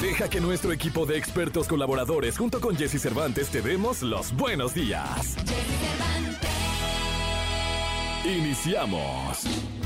Deja que nuestro equipo de expertos colaboradores junto con Jesse Cervantes te demos los buenos días. Jesse Cervantes. Iniciamos.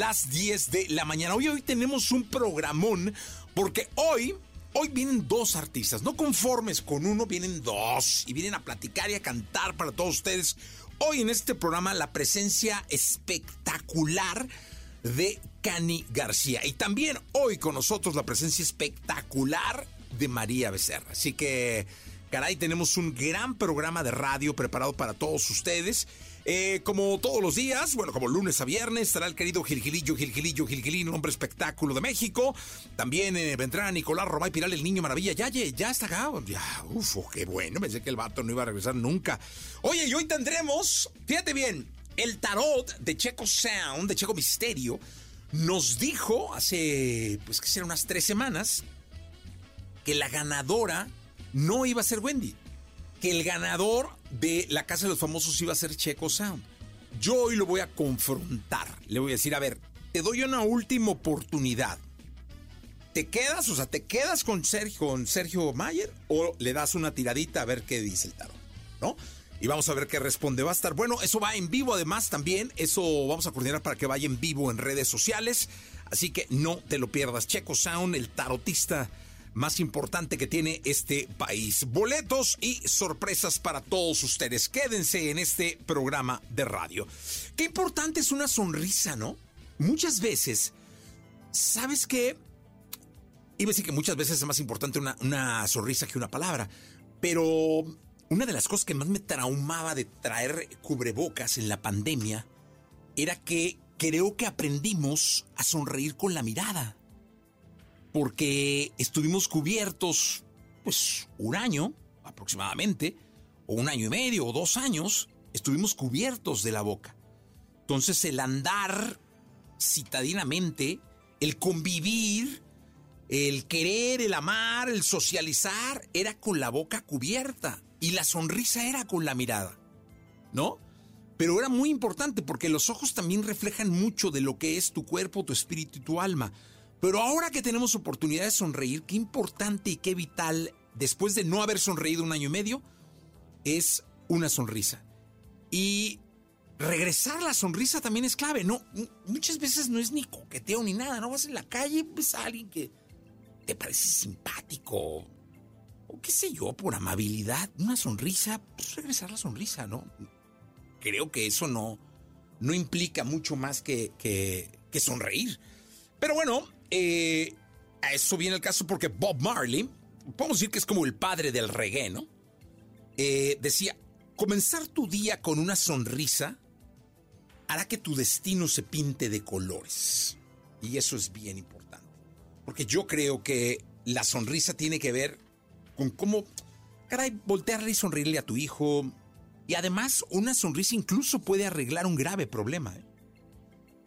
las 10 de la mañana. Hoy, hoy tenemos un programón porque hoy Hoy vienen dos artistas, no conformes con uno, vienen dos y vienen a platicar y a cantar para todos ustedes. Hoy en este programa la presencia espectacular de Cani García y también hoy con nosotros la presencia espectacular de María Becerra. Así que, caray, tenemos un gran programa de radio preparado para todos ustedes. Eh, como todos los días, bueno, como lunes a viernes, estará el querido Gilgilillo, Gilgilillo, Gilgilín, un hombre espectáculo de México. También eh, vendrá Nicolás Romay Piral, el niño maravilla. Ya, ya, ya está acá. Uf, qué bueno. Pensé que el vato no iba a regresar nunca. Oye, y hoy tendremos, fíjate bien, el tarot de Checo Sound, de Checo Misterio, nos dijo hace, pues que será unas tres semanas, que la ganadora no iba a ser Wendy que el ganador de la Casa de los Famosos iba a ser Checo Sound. Yo hoy lo voy a confrontar. Le voy a decir, a ver, te doy una última oportunidad. ¿Te quedas? O sea, ¿te quedas con Sergio, con Sergio Mayer o le das una tiradita a ver qué dice el tarot? ¿No? Y vamos a ver qué responde. Va a estar bueno. Eso va en vivo además también. Eso vamos a coordinar para que vaya en vivo en redes sociales. Así que no te lo pierdas. Checo Sound, el tarotista más importante que tiene este país. Boletos y sorpresas para todos ustedes. Quédense en este programa de radio. Qué importante es una sonrisa, ¿no? Muchas veces, ¿sabes qué? Iba a decir que muchas veces es más importante una, una sonrisa que una palabra, pero una de las cosas que más me traumaba de traer cubrebocas en la pandemia era que creo que aprendimos a sonreír con la mirada porque estuvimos cubiertos, pues, un año aproximadamente, o un año y medio, o dos años, estuvimos cubiertos de la boca. Entonces el andar citadinamente, el convivir, el querer, el amar, el socializar, era con la boca cubierta y la sonrisa era con la mirada, ¿no? Pero era muy importante porque los ojos también reflejan mucho de lo que es tu cuerpo, tu espíritu y tu alma. Pero ahora que tenemos oportunidad de sonreír, qué importante y qué vital, después de no haber sonreído un año y medio, es una sonrisa. Y regresar la sonrisa también es clave. No, muchas veces no es ni coqueteo ni nada. No vas en la calle, ves a alguien que te parece simpático. O qué sé yo, por amabilidad, una sonrisa, pues regresar la sonrisa, ¿no? Creo que eso no, no implica mucho más que, que, que sonreír. Pero bueno, eh, a eso viene el caso porque Bob Marley, podemos decir que es como el padre del reggae, ¿no? Eh, decía, comenzar tu día con una sonrisa hará que tu destino se pinte de colores. Y eso es bien importante. Porque yo creo que la sonrisa tiene que ver con cómo, caray, voltearle y sonreírle a tu hijo. Y además, una sonrisa incluso puede arreglar un grave problema. ¿eh?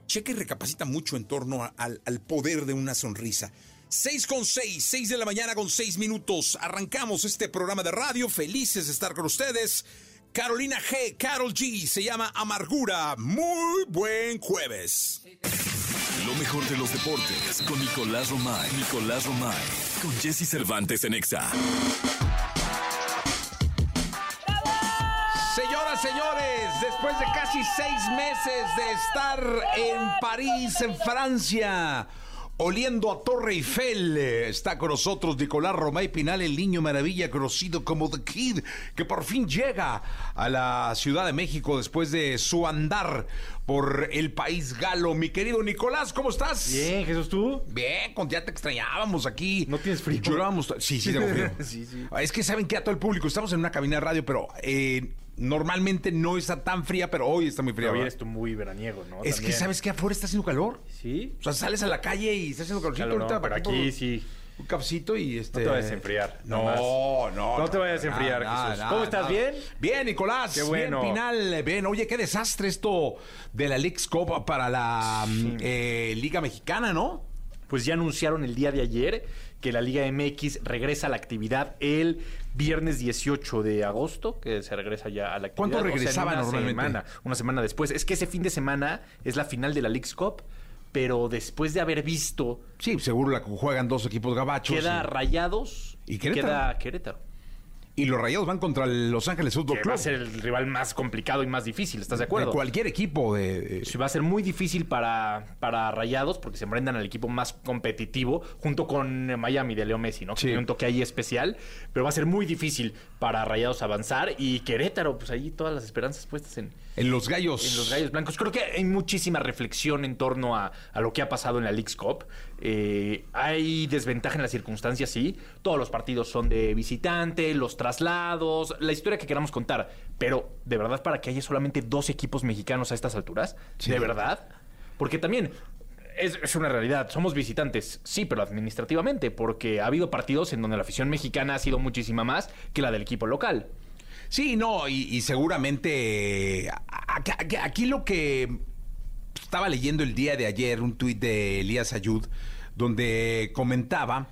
Checa y recapacita mucho en torno al, poder de una sonrisa. 6 con 6, 6 de la mañana con 6 minutos. Arrancamos este programa de radio. Felices de estar con ustedes. Carolina G, Carol G, se llama Amargura. Muy buen jueves. Lo mejor de los deportes con Nicolás Romay. Nicolás Romay. Con Jesse Cervantes en Exa. Casi seis meses de estar en París, en Francia, Oliendo a Torre Eiffel está con nosotros Nicolás Romay Pinal, el niño maravilla conocido como The Kid, que por fin llega a la Ciudad de México después de su andar por el país galo. Mi querido Nicolás, ¿cómo estás? Bien, Jesús, ¿tú? Bien, con- ya te extrañábamos aquí. ¿No tienes frío? Llorábamos. Sí, sí, tengo frío. Sí, sí. Es que saben que a todo el público, estamos en una cabina de radio, pero eh, normalmente no está tan fría, pero hoy está muy fría. ¿verdad? eres tú muy veraniego, ¿no? Es que sabes que afuera está haciendo calor. Sí. O sea, sales a la calle y está haciendo calorcito Claro, no, ahorita. pero aquí sí. Un cafecito y este. No te vayas a enfriar, No, no. No te vayas a enfriar, Jesús. ¿Cómo estás? ¿Bien? Bien, Nicolás. Qué bueno. Bien, Pinal. Bien. Oye, qué desastre esto de la League's Cup para la mm, eh, Liga Mexicana, ¿no? Pues ya anunciaron el día de ayer que la Liga MX regresa a la actividad el viernes 18 de agosto, que se regresa ya a la actividad. ¿Cuánto O sea, regresaba normalmente? Semana, una semana después. Es que ese fin de semana es la final de la League's Cup, pero después de haber visto, Sí, seguro la juegan dos equipos gabachos. queda y, Rayados ¿Y Querétaro? queda Querétaro. Y los Rayados van contra el Los Ángeles Fútbol Que Club. va a ser el rival más complicado y más difícil, ¿estás de acuerdo? De cualquier equipo de. de- Sí, va a ser muy difícil para, para Rayados porque se enfrentan al equipo más competitivo junto con eh, Miami de Leo Messi, ¿no? Que Sí. tiene un toque ahí especial, pero va a ser muy difícil para Rayados avanzar y Querétaro, pues ahí todas las esperanzas puestas en, en los gallos. en los Gallos Blancos. Creo que hay muchísima reflexión en torno a, a lo que ha pasado en la League's Cup. Eh, hay desventaja en las circunstancias, sí. Todos los partidos son de visitante, los traslados, la historia que queramos contar. Pero, ¿de verdad para que haya solamente dos equipos mexicanos a estas alturas? Sí. ¿De verdad? Porque también... Es, es una realidad, somos visitantes, sí, pero administrativamente, porque ha habido partidos en donde la afición mexicana ha sido muchísima más que la del equipo local. Sí, no, y, y seguramente eh, a- a- aquí lo que estaba leyendo el día de ayer un tuit de Elías Ayud donde comentaba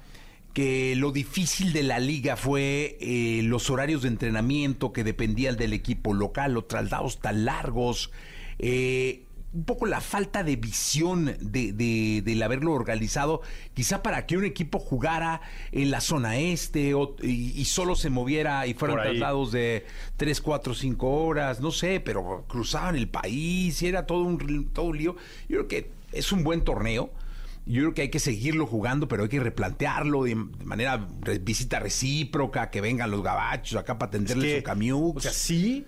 que lo difícil de la liga fue eh, los horarios de entrenamiento que dependían del equipo local, los traslados tan largos, eh, un poco la falta de visión de, de- del haberlo organizado, quizá para que un equipo jugara en la zona este o- y, y solo se moviera y fueran traslados de 3, 4, 5 horas, no sé, pero cruzaban el país y era todo un, todo un lío. Yo creo que es un buen torneo. Yo creo que hay que seguirlo jugando, pero hay que replantearlo de, de manera re- visita recíproca, que vengan los gabachos acá para atenderle que, su camión. O sea, sí,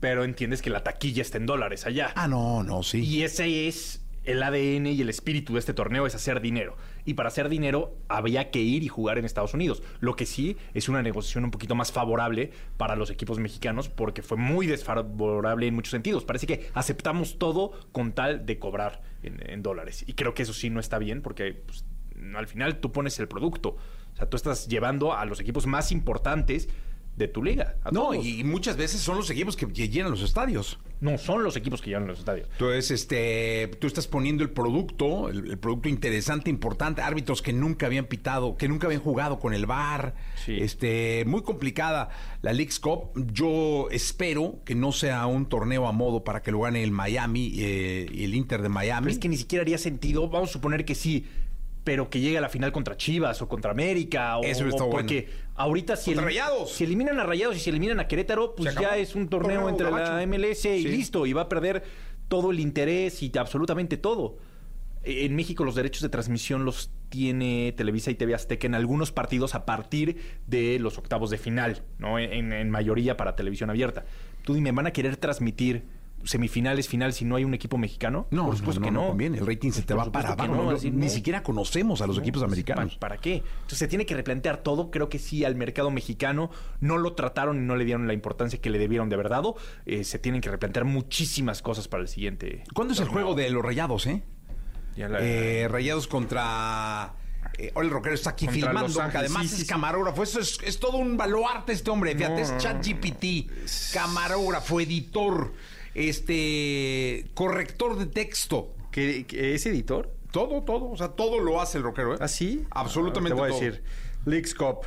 pero entiendes que la taquilla está en dólares allá. ah, no, no, sí. Y ese es el ADN y el espíritu de este torneo, es hacer dinero. Y para hacer dinero había que ir y jugar en Estados Unidos. Lo que sí es una negociación un poquito más favorable para los equipos mexicanos porque fue muy desfavorable en muchos sentidos. Parece que aceptamos todo con tal de cobrar en, dólares. Y creo que eso sí no está bien porque pues, al final tú pones el producto. O sea, tú estás llevando a los equipos más importantes de tu liga. a no, todos. y muchas veces son los equipos que llenan los estadios. No son los equipos que llevan a los estadios. Entonces, este, tú estás poniendo el producto, el, el producto interesante, importante, árbitros que nunca habían pitado, que nunca habían jugado con el VAR. Sí. Este, muy complicada la League's Cup. Yo espero que no sea un torneo a modo para que lo gane el Miami eh, y el Inter de Miami. Pero es que ni siquiera haría sentido, vamos a suponer que sí, pero que llegue a la final contra Chivas o contra América. O, Eso hubiera o porque ahorita si, elim- si eliminan a Rayados y si eliminan a Querétaro, pues ya es un torneo, Torneo entre la. MLS y Sí. listo, y va a perder todo el interés y absolutamente todo. E- En México los derechos de transmisión los tiene Televisa y TV Azteca en algunos partidos a partir de los octavos de final, ¿no? En, en mayoría para televisión abierta. Tú dime, ¿van a querer transmitir semifinales, final si no hay un equipo mexicano? No, por supuesto no, que no, no. conviene. El rating se te va para abajo. no, no, así ni no. siquiera conocemos a los No, equipos americanos. ¿pa- ¿Para, qué? Entonces se tiene que replantear todo. Creo que sí, al mercado mexicano no lo trataron y no le dieron la importancia que le debieron de haber dado. Eh, se tienen que replantear muchísimas cosas para el siguiente. ¿Cuándo es el juego de los rayados, eh? Ya la- Eh, rayados contra. Eh, Hola, el rockero está aquí Contra filmando, además Sí, es camarógrafo. Eso es, es todo un baluarte este hombre. Fíjate, No, es no, no. ChatGPT, camarógrafo, editor, este, corrector de texto. ¿Qué- qué- ¿Es editor? Todo, todo. O sea, todo lo hace el rockero, ¿eh? ¿Ah, sí? Absolutamente Te voy a decir. Leagues Cup.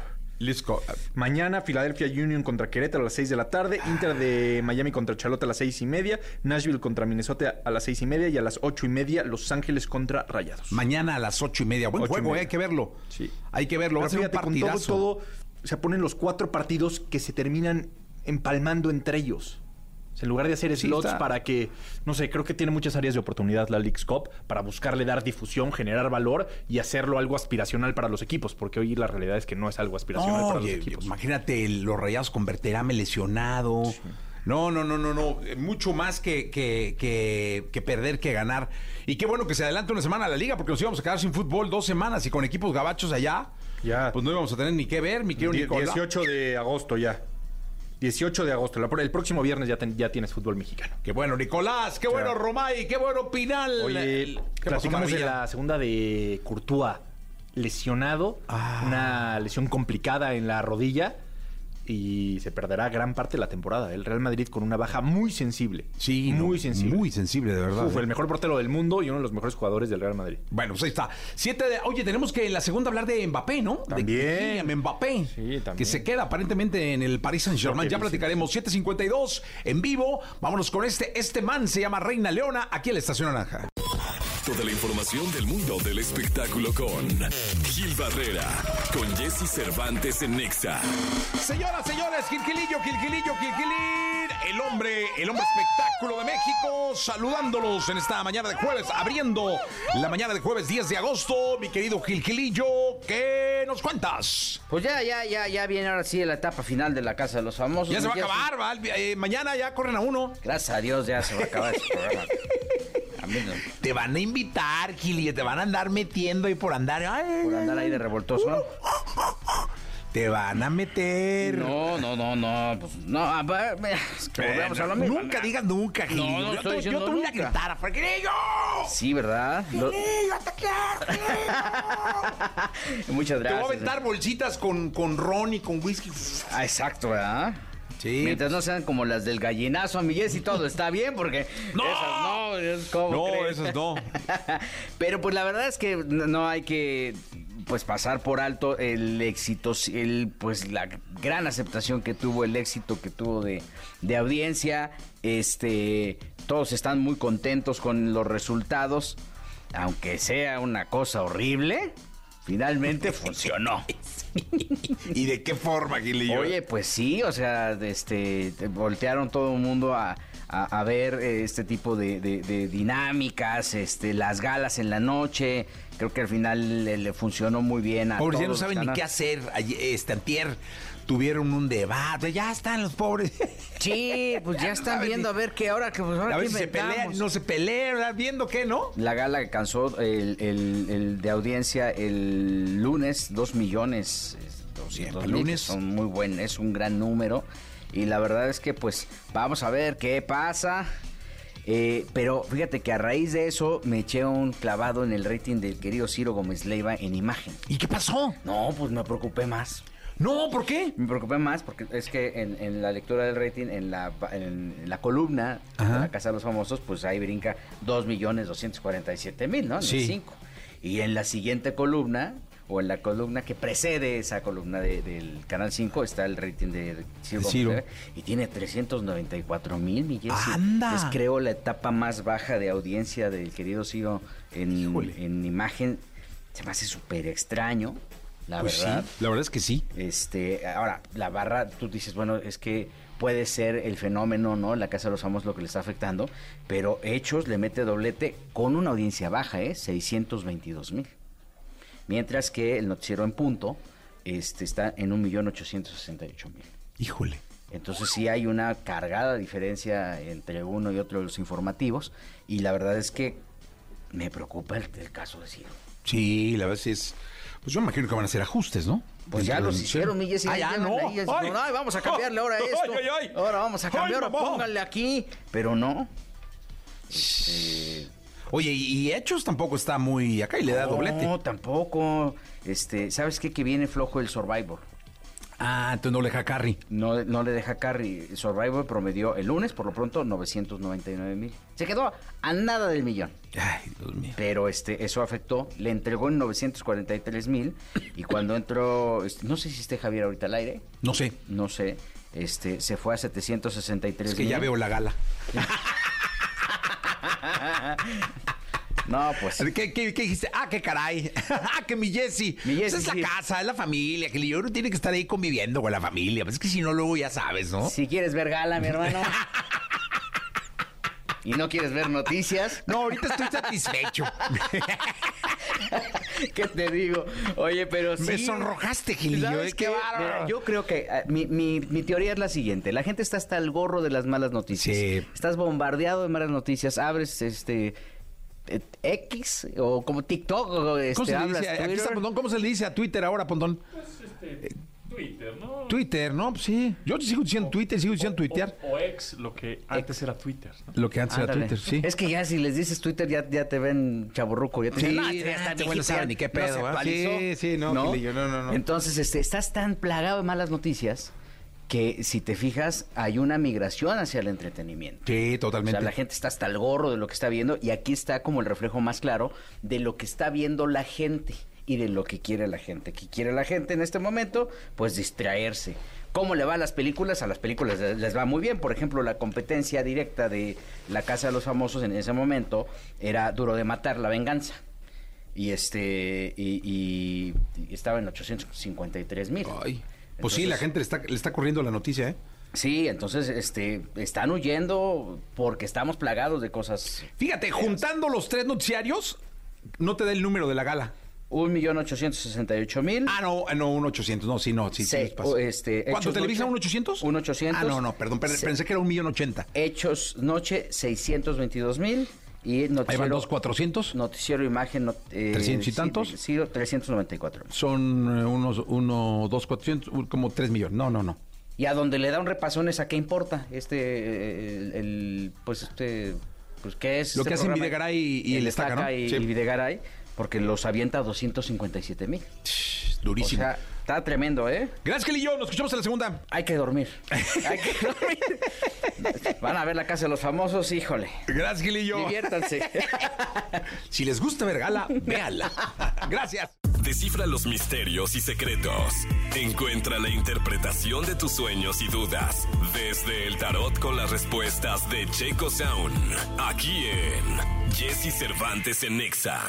Let's go. Mañana, Philadelphia Union contra Querétaro a las 6 de la tarde. Inter de Miami contra Charlotte a las 6 y media. Nashville contra Minnesota a las 6 y media. Y a las 8 y media, Los Ángeles contra Rayados. Mañana a las ocho y media. Buen juego, media. eh, hay que verlo. Sí. Hay que verlo. Va a ser un fíjate, con todo, partidazo. todo, se ponen los cuatro partidos que se terminan empalmando entre ellos. En lugar de hacer Sí, slots está. para que, no sé, creo que tiene muchas áreas de oportunidad la League's Cup para buscarle dar difusión, generar valor y hacerlo algo aspiracional para los equipos, porque hoy la realidad es que no es algo aspiracional para los equipos. imagínate los rayados con Berterame lesionado. No, no, no, no, no. Eh, Mucho más que, que, que, que perder que ganar. Y qué bueno que se adelante una semana a la liga, porque nos íbamos a quedar sin fútbol dos semanas y con equipos gabachos allá. Ya. Pues no íbamos a tener ni qué ver, mi querido Die- Nicolás. 18 de agosto ya. 18 de agosto. El próximo viernes ya, ten- ya tienes fútbol mexicano. Qué bueno, Nicolás. Qué bueno, Romay. Qué bueno, Pinal. Oye, ¿Qué pasó, platicamos de la segunda de Courtois. Lesionado, Ah. una lesión complicada en la rodilla y se perderá gran parte de la temporada. El Real Madrid con una baja muy sensible. Sí, no, muy sensible. Muy sensible, de verdad. Uf, ¿eh? el mejor portero del mundo y uno de los mejores jugadores del Real Madrid. Bueno, pues ahí está. Siete de... Oye, tenemos que en la segunda hablar de Mbappé, ¿no? De También. Kylian Mbappé. Sí, también. Que se queda aparentemente en el Paris Saint-Germain. Ya platicaremos. 7.52 en vivo. Vámonos con este. Este man se llama Reina Leona, aquí en la Estación Naranja. Toda la información del mundo del espectáculo con Gil Barrera, con Jesse Cervantes en Nexa. Señoras, señores, Gilgilillo, Gilgilillo, Gilgilín, el hombre, el hombre espectáculo de México, saludándolos en esta mañana de jueves, abriendo la mañana de jueves 10 de agosto. Mi querido Gilgilillo, ¿qué nos cuentas? Pues ya, ya, ya, ya viene ahora sí la etapa final de la Casa de los Famosos. Ya se va a acabar, ¿va? Eh, mañana ya corren a uno. Gracias a Dios ya se va a acabar este programa. No, Te van a invitar, Gil, y te van a andar metiendo y por andar. ay, por andar ahí de revoltoso. Te van a meter. No, no, no, no. Pues, no, a ver, es que volvemos a lo mismo. Nunca digas nunca, Gil. No, no yo, estoy te, yo te voy a gritar, Gilgilillo. Sí, ¿verdad? Lo- Gilgilillo, te quiero, Muchas Te gracias. voy a aventar bolsitas con, con ron y con whisky. Ah, exacto, ¿verdad? Sí. Mientras no sean como las del gallinazo, amigues, y todo está bien, porque ¡No! esas no, es como No, crees. esas no. Pero pues la verdad es que no no hay que pues pasar por alto el éxito, el, pues la gran aceptación que tuvo, el éxito que tuvo de, de audiencia. Este, todos están muy contentos con los resultados, aunque sea una cosa horrible. Finalmente funcionó. ¿Y de qué forma, Gilillo? Oye, pues sí, o sea, este, te voltearon todo el mundo a, a- a ver eh, este tipo de, de- de dinámicas, este, las galas en la noche. Creo que al final le, le funcionó muy bien a Pobres, ya no todos saben ni qué hacer. Este, antier tuvieron un debate. Ya están los pobres. Sí, pues ya están viendo a ver qué ahora que pues ahora A qué ver si se pelean, no se pelean, viendo qué, ¿no? La gala alcanzó el, el- el de audiencia el lunes, dos millones. mil, lunes. Son muy buen, es un gran número. Y la verdad es que pues vamos a ver qué pasa. Eh, pero fíjate que a raíz de eso me eché un clavado en el rating del querido Ciro Gómez Leiva en imagen. ¿Y qué pasó? No, pues me preocupé más. No, ¿por qué? Me preocupé más porque es que en, en la lectura del rating, en la, en la columna Ajá. de la Casa de los Famosos, pues ahí brinca 2.247.000, ¿no? En el Sí. cinco. Y en la siguiente columna, o en la columna que precede esa columna de- del Canal 5, está el rating de Ciro. Gómez Ciro. Leiva, Y tiene 394.000 millones. ¡Anda! Es creo la etapa más baja de audiencia del querido Ciro en, en imagen. Se me hace súper extraño, la Pues verdad. sí, la verdad es que sí. Este, ahora, la barra, tú dices, bueno, es que puede ser el fenómeno, ¿no? La Casa de los Famosos lo que le está afectando, pero Hechos le mete doblete con una audiencia baja, ¿eh? 622 mil. Mientras que el noticiero en punto este, está en 1.868.000. Híjole. Entonces sí hay una cargada diferencia entre uno y otro de los informativos y la verdad es que me preocupa el, el caso de Ciro. Sí, la verdad es. Pues yo me imagino que van a hacer ajustes, ¿no? Pues ya los hicieron, mi Jessy, Ah, ya, llevan no. ahí, Ay. ay, vamos a cambiarle ahora esto. ay, ay. Ahora vamos a cambiar, ahora mamá. póngale aquí. Pero no. Este, Oye, y, y Hechos tampoco está muy acá y le da doblete. No, tampoco. Este, ¿sabes qué? Que viene flojo el Survivor. Ah, entonces no le deja carry. No, no le deja carry. Survivor promedió el lunes, por lo pronto, 999 mil. Se quedó a nada del millón. Ay, Dios mío. Pero este, eso afectó. Le entregó en 943 mil. Y cuando entró, este, no sé si esté Javier ahorita al aire. No sé. No sé. Este, se fue a 763 Es que ya mil. veo la gala. No, pues. ¿Qué, qué, qué dijiste? Ah, qué caray. ah, que mi Jessy. Mi Pues Jessy, es la sí. casa, es la familia. Que tiene que estar ahí conviviendo con la familia. Pues es que si no, luego ya sabes, ¿no? Si quieres ver gala, mi hermano. y no quieres ver noticias. No, ahorita estoy satisfecho. ¿Qué te digo? Oye, pero sí. Me sonrojaste, Gilillo, ¿Sabes eh. Mira, yo creo que ah, mi, mi- mi teoría es la siguiente. La gente está hasta el gorro de las malas noticias. Sí. Estás bombardeado de malas noticias. Abres este X o como TikTok o este, ¿Cómo se le hablas dice? Aquí está Twitter. Pontón. ¿Cómo se le dice a Twitter ahora, Pontón? Twitter, ¿no? Twitter, ¿no? Pues sí. Yo sigo diciendo Twitter, sigo diciendo tuitear. O, ex, lo que antes era Twitter. ¿no? Lo que antes era. Twitter, sí. Es que ya si les dices Twitter ya, ya te ven chaburruco. Ya te Sí, dicen, "No, ah, ya está este viejito, sabe ni qué pedo, se ¿verdad? actualizó". Sí, sí, no, Gilillo, no, no, no. Entonces, este, estás tan plagado de malas noticias que si te fijas hay una migración hacia el entretenimiento. Sí, O totalmente. sea, la gente está hasta el gorro de lo que está viendo y aquí está como el reflejo más claro de lo que está viendo la gente y de lo que quiere la gente. ¿Qué quiere la gente en este momento? Pues distraerse. ¿Cómo le va a las películas? A las películas les les va muy bien. Por ejemplo, la competencia directa de La Casa de los Famosos en ese momento era Duro de Matar, La Venganza. Y este y, y- y estaba en 853 mil. Ay. Pues sí, la gente le está, le está corriendo la noticia, ¿eh? Sí, entonces este están huyendo porque estamos plagados de cosas Fíjate, juntando los tres noticiarios, no te da el número de la gala. Un millón ochocientos sesenta y ocho mil. Ah, no, no, un 800. No, sí, no, sí, sí. Pasa. o, este, ¿Cuánto Televisa? ¿Un 800? Un 800. Ah, no, no, perdón, pensé que era un millón 80. Hechos Noche, 622 mil. Y Ahí van dos 400. noticiero Imagen. not- eh, 300 y tantos. Sí, 394. Son eh, unos, uno, dos, 400, un- como 3 millones. No, no, no. Y a donde le da un repasón es a qué importa. Este, eh, el, el- pues este, pues qué es. Lo este que hacen? Videgaray y el Estaca, ¿no? y, Sí. y Videgaray, porque los avienta a 257 mil. O Durísimo. sea, está tremendo, ¿eh? Gracias, Kelly Nos escuchamos en la segunda. Hay que dormir. Hay que dormir. Van a ver la casa de los famosos, híjole. Gracias, Kelly Diviértanse. Si les gusta ver gala, véanla. Gracias. Descifra los misterios y secretos. Encuentra la interpretación de tus sueños y dudas desde el tarot con las respuestas de Checo Sound. Aquí en Jesse Cervantes en Nexa.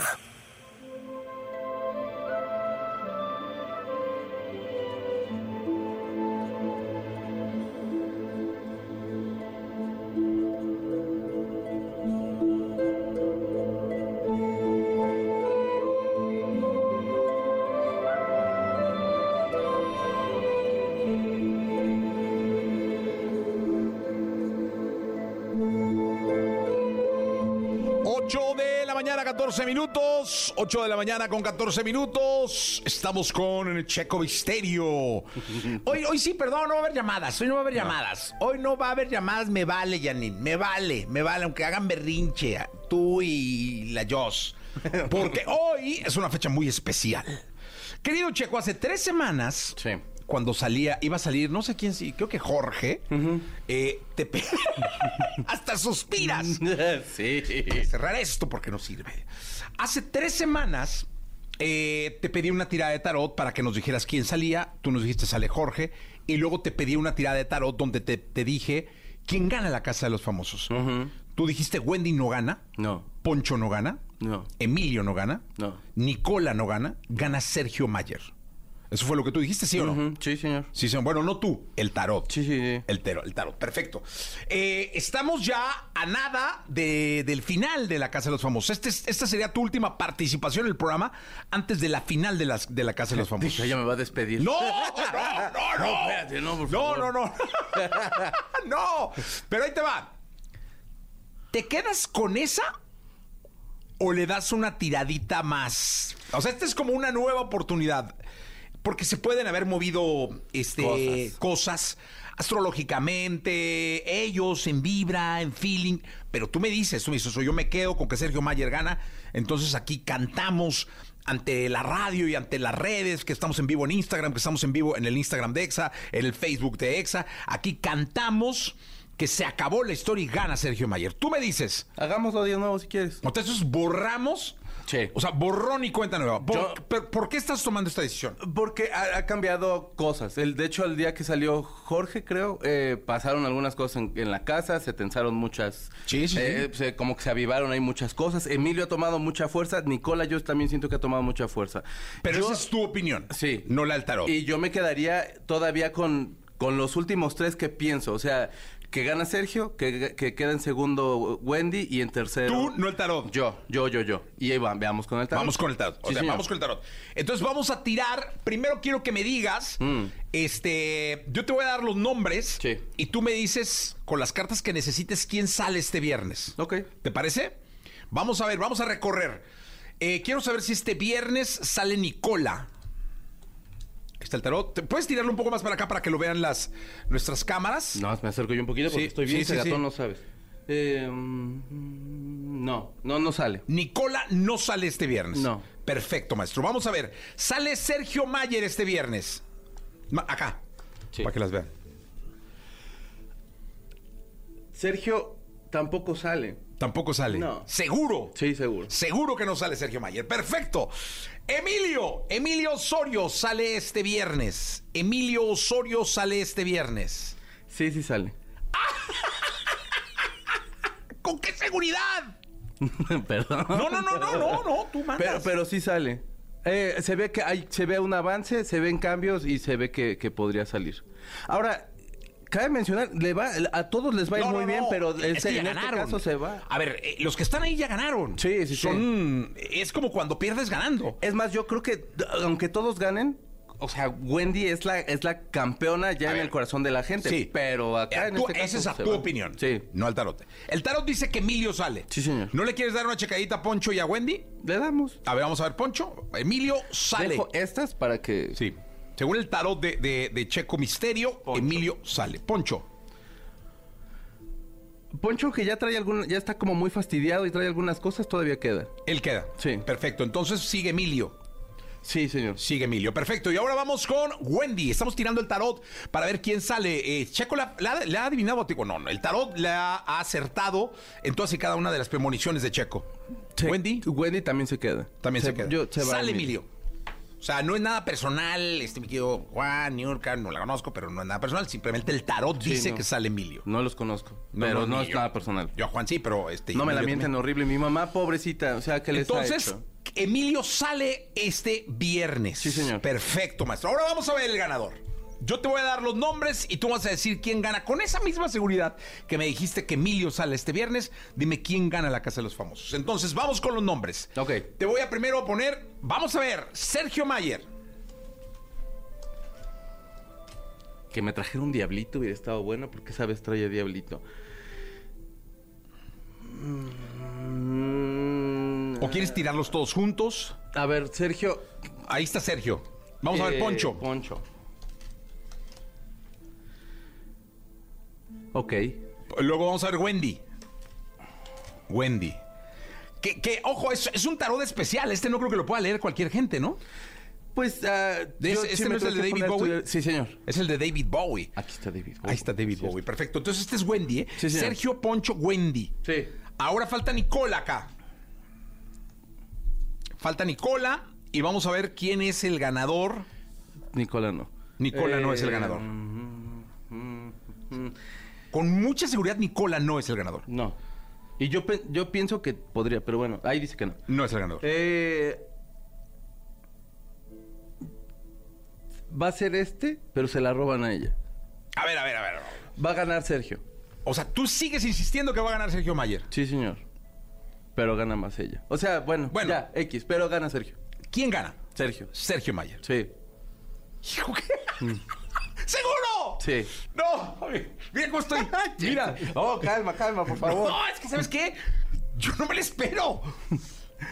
14 minutos. 8 de la mañana con 14 minutos. Estamos con el Checo Misterio. Hoy, hoy sí, perdón, no va a haber llamadas. Hoy no va a haber llamadas. Hoy no va a haber llamadas. Me vale, Janine. Me vale, me vale. Aunque hagan berrinche. Tú y la Joss. Porque hoy es una fecha muy especial. Querido Checo, hace tres semanas. Sí. Cuando salía, iba a salir, no sé quién sí, creo que Jorge, eh, te hasta suspiras. sí. cerrar esto porque no sirve. Hace tres semanas eh, te pedí una tirada de tarot para que nos dijeras quién salía. Tú nos dijiste sale Jorge. Y luego te pedí una tirada de tarot donde te, te dije quién gana la casa de los famosos. Tú dijiste Wendy no gana. No. Poncho no gana. No. Emilio no gana. No. Nicola no gana. Gana Sergio Mayer. ¿Eso fue lo que tú dijiste, sí o no? Sí, señor. Sí, señor. Bueno, no tú, el tarot. Sí, sí, sí. El, tero- el tarot, perfecto. Eh, estamos ya a nada de- del final de la Casa de los Famosos. Este es- esta sería tu última participación en el programa antes de la final de, las, de la Casa de los Famosos. Ella me va a despedir. No, no, no, no. No, espérate, no, por No, no, no. no. Pero ahí te va. ¿Te quedas con esa o le das una tiradita más? O sea, esta es como una nueva oportunidad. Porque se pueden haber movido este, cosas. astrológicamente, ellos en vibra, en feeling. Pero tú me dices, tú me dices, yo me quedo con que Sergio Mayer gana. Entonces aquí cantamos ante la radio y ante las redes, que estamos en vivo en Instagram, que estamos en vivo en el Instagram de EXA, en el Facebook de EXA. Aquí cantamos que se acabó la historia y gana Sergio Mayer. Tú me dices, Hagámoslo de nuevo si quieres. entonces borramos. Sí. O sea, borrón y cuenta nueva. ¿Por, Yo- pero ¿por qué estás tomando esta decisión? Porque ha, ha cambiado cosas. El, de hecho, el día que salió Jorge, creo, eh, pasaron algunas cosas en, en la casa, se tensaron muchas... Sí, sí, eh, se- como que se avivaron ahí muchas cosas. Emilio ha tomado mucha fuerza. Nicola, yo también siento que ha tomado mucha fuerza. Pero Yo- esa es tu opinión. Sí. No la del tarot. Y yo me quedaría todavía con, con los últimos tres que pienso. O sea, que gana Sergio, que, que queda en segundo Wendy y en tercero. Tú, no el tarot. Yo, yo, yo, yo. Y ahí va, veamos con el tarot. Vamos con el tarot. O Sí, sea, señor. vamos con el tarot. Entonces vamos a tirar. Primero quiero que me digas. Mm. Este. Yo te voy a dar los nombres. Sí. Y tú me dices con las cartas que necesites quién sale este viernes. Ok. ¿Te parece? Vamos a ver, vamos a recorrer. Eh, quiero saber si este viernes sale Nicola. Está el tarot. ¿Te- ¿Puedes tirarlo un poco más para acá para que lo vean las nuestras cámaras? No, me acerco yo un poquito porque Sí, estoy bien sí, cegatón, sí. no sabes. Eh, mm, no, no, no sale. Nicola no sale este viernes. No. Perfecto, maestro. Vamos a ver. Sale Sergio Mayer este viernes. Ma- acá. Sí. Para que las vean. Sergio tampoco sale. Tampoco sale. No. Seguro. Sí, seguro. Seguro que no sale Sergio Mayer. Perfecto. Emilio. Emilio Osorio sale este viernes. Emilio Osorio sale este viernes. Sí, sí sale. ¿Con qué seguridad? Perdón. No, no, no, no, no, no. Tú mandas. Pero, pero sí sale. Eh, se ve que hay, se ve un avance, se ven cambios y se ve que, que podría salir. Ahora, cabe mencionar, le va, a todos les va a ir No, muy no, bien, no. pero Es ese- que en este ganaron. caso se va. A ver, eh, los que están ahí ya ganaron. Sí, sí, sí. Son. Es como cuando pierdes ganando. Es más, yo creo que aunque todos ganen, o sea, Wendy es la, es la campeona ya A en ver. el corazón de la gente. Sí. Pero acá Eh, en tú- este caso esa es a tu va. opinión. Sí. No al tarot. El tarot dice que Emilio sale. Sí, señor. ¿No le quieres dar una checadita a Poncho y a Wendy? Le damos. A ver, vamos a ver, Poncho. Emilio sale. Dejo estas para que... Sí. Según el tarot de, de- de Checo Misterio, Poncho. Emilio sale. Poncho. Poncho, que ya trae algún, ya está como muy fastidiado y trae algunas cosas, todavía queda. Él queda. Sí. Perfecto. Entonces sigue Emilio. Sí, señor. Sigue Emilio. Perfecto. Y ahora vamos con Wendy. Estamos tirando el tarot para ver quién sale. Eh, Checo la, la- la ha adivinado. Digo, no, no. El tarot le ha, acertado en todas y cada una de las premoniciones de Checo. Sí. Wendy Wendy también se queda. también se, queda. yo- se va sale Emilio. Emilio. O sea, no es nada personal. Este mi querido Juan, Niurka, no la conozco, pero no es nada personal. Simplemente el tarot Sí, dice no. que sale Emilio. No los conozco, pero no, es yo. nada personal. Yo a Juan sí, pero este. no me la mienten también. horrible. Mi mamá, pobrecita, o sea, ¿qué les ha Entonces, hecho? Emilio sale este viernes. Sí, señor. Perfecto, maestro. Ahora vamos a ver el ganador. Yo te voy a dar los nombres y tú vas a decir quién gana. Con esa misma seguridad que me dijiste que Emilio sale este viernes, dime quién gana la Casa de los Famosos. Entonces, vamos con los nombres. Ok. Te voy a primero poner, vamos a ver, Sergio Mayer. Que me trajera un diablito hubiera estado bueno, porque esa vez traía diablito. ¿O quieres tirarlos todos juntos? A ver, Sergio. Ahí está Sergio. Vamos a ver, eh, Poncho. Poncho. Ok. Luego vamos a ver Wendy. Wendy. Que, que, ojo, es, es un tarot especial. Este no creo que lo pueda leer cualquier gente, ¿no? Pues, ah, ¿De yo ese- sí este no es el de David Bowie? Sí, señor. Es el de David Bowie. Aquí está David. Ahí está David Sí, Bowie. Perfecto. Entonces este es Wendy, ¿eh? Sí. Sergio Poncho Wendy. Sí. Ahora falta Nicola acá. Falta Nicola y vamos a ver quién es el ganador. Nicola no. Nicola no es el Eh, ganador. mm, mm, mm, Con mucha seguridad Nicola no es el ganador. No. Y yo, yo pienso que podría, pero bueno, ahí dice que no. No es el ganador. Eh, va a ser este, pero se la roban a ella. A ver, a ver, a ver. Va a ganar Sergio. O sea, tú sigues insistiendo que va a ganar Sergio Mayer. Sí, señor. Pero gana más ella. O sea, bueno, Bueno. ya, X, pero gana Sergio. ¿Quién gana? Sergio. Sergio Mayer. Sí. Hijo, ¿qué? ¿Seguro? Sí. No, a mira cómo estoy. Mira. Oh, calma, calma, por favor. No, es que ¿sabes qué? Yo no me lo espero.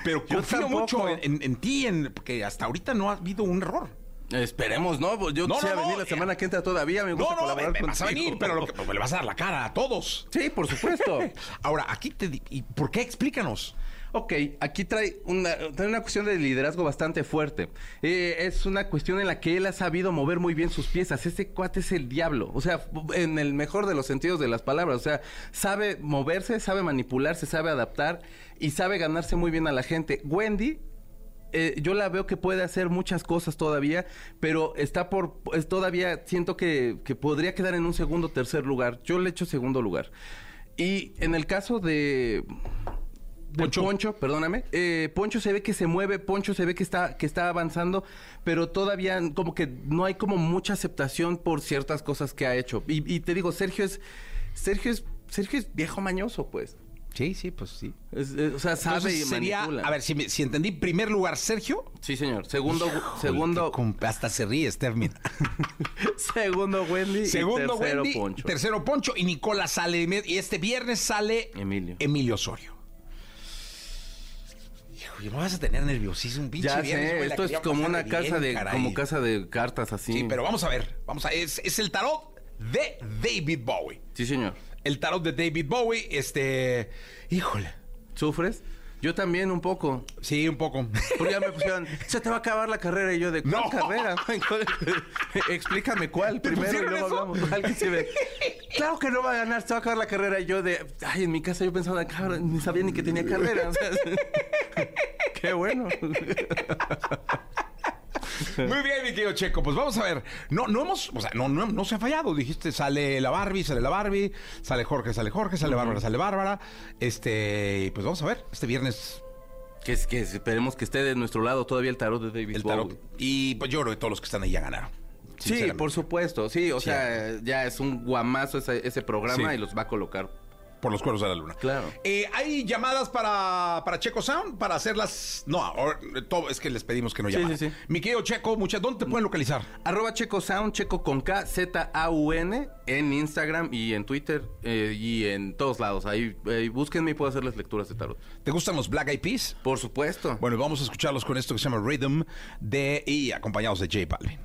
Pero Yo confío tampoco. mucho en, ti, en, porque hasta ahorita no ha habido un error. Esperemos, ¿no? Yo No, no, no, venir la eh, semana que entra todavía. Me gusta No, no, colaborar me, me vas a venir, pero lo que, pues, le vas a dar la cara a todos. Sí, por supuesto. Ahora, aquí te... ¿Y por qué? Explícanos. Ok, aquí trae una, trae una cuestión de liderazgo bastante fuerte. Eh, es una cuestión en la que él ha sabido mover muy bien sus piezas. Este cuate es el diablo. O sea, en el mejor de los sentidos de las palabras. O sea, sabe moverse, sabe manipularse, sabe adaptar y sabe ganarse muy bien a la gente. Wendy eh, yo la veo que puede hacer muchas cosas todavía, pero está por, es todavía siento que, que podría quedar en un segundo o tercer lugar. Yo le echo segundo lugar. Y en el caso de, Poncho. Poncho, perdóname, eh, Poncho se ve que se mueve, Poncho se ve que está, que está avanzando, pero todavía como que no hay como mucha aceptación por ciertas cosas que ha hecho. Y, y te digo, Sergio es Sergio es, Sergio es viejo mañoso, pues. Sí, sí, pues sí. Es- es- o sea, sabe Entonces y sería, manipula. a ver, si, me- si entendí, primer lugar Sergio. Sí, señor. Segundo, Híjole, segundo, hasta se ríe, mira. segundo Wendy. y Segundo tercero Wendy, Poncho. tercero Poncho y Nicola sale y este viernes sale Emilio. Emilio Osorio. Hijo, me vas a tener nerviosísimo, un pinche Ya viernes, güey, sé, la esto es quería como pasar una bien, casa de, caray. como casa de cartas así. Sí, pero vamos a ver, vamos a es, es el tarot de David Bowie. Sí, señor. El tarot de David Bowie, este, híjole, ¿Sufres? Yo también un poco. sí, un poco. Porque ya me pusieron, se te va a acabar la carrera. Y yo, ¿de cuál No. carrera? Explícame cuál primero y luego eso? hablamos. Alguien se ve, Claro que no va a ganar, se va a acabar la carrera. Y yo de, ay, en mi casa yo pensaba, cabrón, ni sabía ni que tenía carrera. O sea, Qué bueno. Muy bien, mi querido Checo. Pues vamos a ver. No, no hemos, o sea, no, no, no se ha fallado. Dijiste, sale la Barbie, sale la Barbie, sale Jorge, sale Jorge, sale Bárbara, sale Bárbara. Este, pues vamos a ver. Este viernes Que, es- que esperemos que esté de nuestro lado todavía el tarot de David el Bowie. tarot. Y pues yo creo que todos los que están ahí ya ganaron. Sí, por supuesto. Sí, o Sí. sea, ya es un guamazo ese, ese programa Sí. y los va a colocar. Por los cuernos de la luna. Claro. Eh, ¿Hay llamadas para, para Checo Sound? Para hacerlas. No, ahora, todo, es que les pedimos que no Sí, llamen. sí, sí. Mi querido Checo, muchas, ¿dónde te pueden localizar? Arroba Checo Sound, Checo con K, Z-A-U-N, en Instagram y en Twitter eh, y en todos lados. Ahí eh, búsquenme y puedo hacerles lecturas de tarot. ¿Te gustan los Black Eyed Peas? Por supuesto. Bueno, vamos a escucharlos con esto que se llama Rhythm de y acompañados de J Balvin.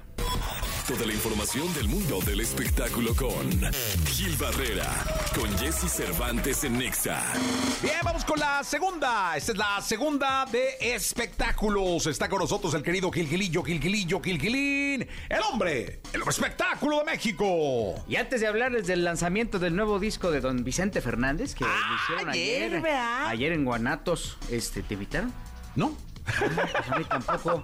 Toda la información del mundo del espectáculo con Gil Barrera, con Jesse Cervantes en Nexa. Bien, vamos con la segunda. Esta es la segunda de espectáculos. Está con nosotros el querido Gilgilillo, Gilgilillo, Gilgilín, el hombre, el hombre espectáculo de México. Y antes de hablarles del lanzamiento del nuevo disco de don Vicente Fernández, que lo hicieron ayer, ayer, ¿verdad? ayer en Guanatos, este, ¿te invitaron? ¿No? Pues a mí tampoco.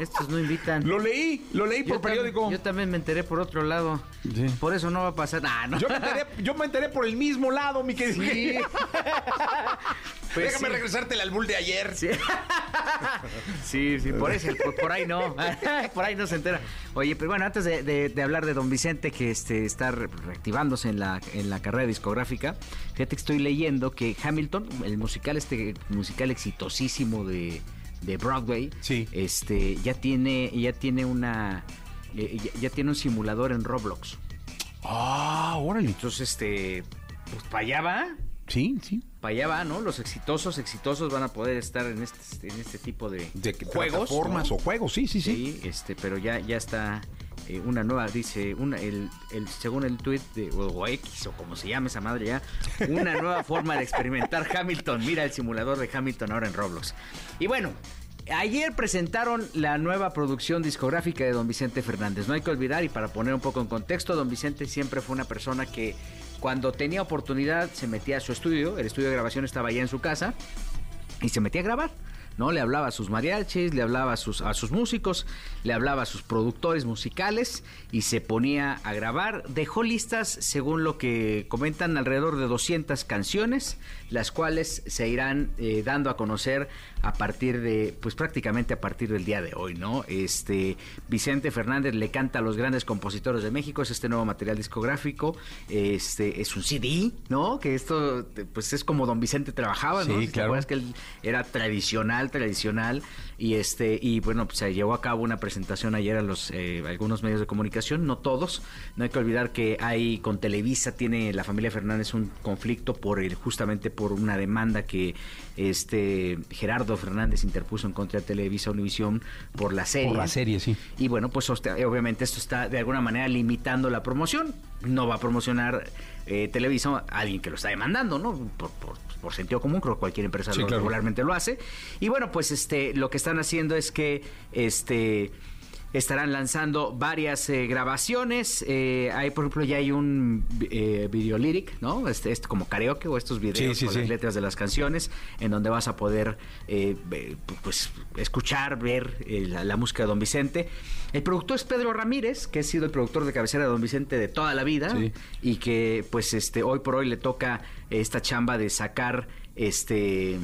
Estos no invitan. Lo leí, lo leí por Yo periódico. Yo también me enteré por otro lado. Sí. Por eso no va a pasar. ¿no? Yo me enteré, yo me enteré por el mismo lado, mi querido. Sí. Pues Déjame sí. regresarte el albur de ayer. Sí. sí, sí, por eso, por, por ahí no, por ahí no se entera. Oye, pero bueno, antes de, de- de hablar de Don Vicente, que este, está re- reactivándose en la, en la carrera discográfica, fíjate que estoy leyendo que Hamilton, el musical, este musical exitosísimo de, de Broadway, Sí. este, ya tiene, ya tiene una, eh, ya, ya tiene un simulador en Roblox. Ah, órale. Entonces, este, pues para allá va. Sí, sí. Para allá va, ¿no? Los exitosos, exitosos van a poder estar en este, en este tipo de, De juegos. plataformas ¿no? o juegos, sí, sí, sí. Sí, este, pero ya, ya está eh, una nueva, dice, una, el, según el tweet de o, X o como se llame esa madre ya, una nueva forma de experimentar Hamilton. Mira el simulador de Hamilton ahora en Roblox. Y bueno. Ayer presentaron la nueva producción discográfica de Don Vicente Fernández. No hay que olvidar, y para poner un poco en contexto, Don Vicente siempre fue una persona que cuando tenía oportunidad se metía a su estudio, el estudio de grabación estaba allá en su casa, y se metía a grabar. ¿No? Le hablaba a sus mariachis, le hablaba a sus, a sus músicos, le hablaba a sus productores musicales y se ponía a grabar. Dejó listas, según lo que comentan, alrededor de 200 canciones, las cuales se irán eh, dando a conocer a partir de, pues prácticamente a partir del día de hoy, ¿no? Este, Vicente Fernández le canta a los grandes compositores de México, es este nuevo material discográfico, este, es un CD, ¿no? Que esto, pues es como Don Vicente trabajaba, ¿no? Sí, te claro. acuerdas que él era tradicional, tradicional, y este, y bueno, pues se llevó a cabo una presentación ayer a los eh, algunos medios de comunicación, no todos. No hay que olvidar que hay con Televisa tiene la familia Fernández un conflicto por el, justamente por una demanda que este Gerardo Fernández interpuso en contra de Televisa Univisión por la serie. Por la serie, sí. Y bueno, pues obviamente esto está de alguna manera limitando la promoción. No va a promocionar eh, Televisa alguien que lo está demandando, ¿no? Por, por- por sentido común, creo que cualquier empresa Sí, lo- claro. regularmente lo hace. Y bueno, pues este, lo que están haciendo es que este estarán lanzando varias eh, grabaciones. Eh, hay, por ejemplo, ya hay un eh, video lyric, ¿no? Este, este como karaoke o estos videos Sí, sí, con sí. las letras de las canciones, en donde vas a poder eh, pues escuchar, ver la, la música de Don Vicente. El productor es Pedro Ramírez, que ha sido el productor de cabecera de Don Vicente de toda la vida Sí. y que pues este hoy por hoy le toca esta chamba de sacar este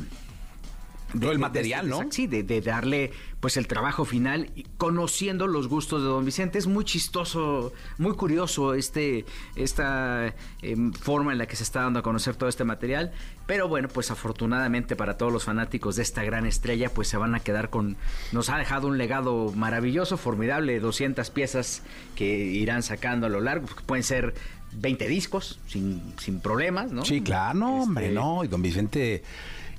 Todo el material, ¿no? Sí, de, de darle pues el trabajo final, y conociendo los gustos de don Vicente. Es muy chistoso, muy curioso este, esta em, forma en la que se está dando a conocer todo este material. Pero bueno, pues afortunadamente para todos los fanáticos de esta gran estrella, pues se van a quedar con... Nos ha dejado un legado maravilloso, formidable, 200 piezas que irán sacando a lo largo, que pueden ser 20 discos sin, sin problemas, ¿no? Sí, claro, no, hombre, Este, no. Y don Vicente,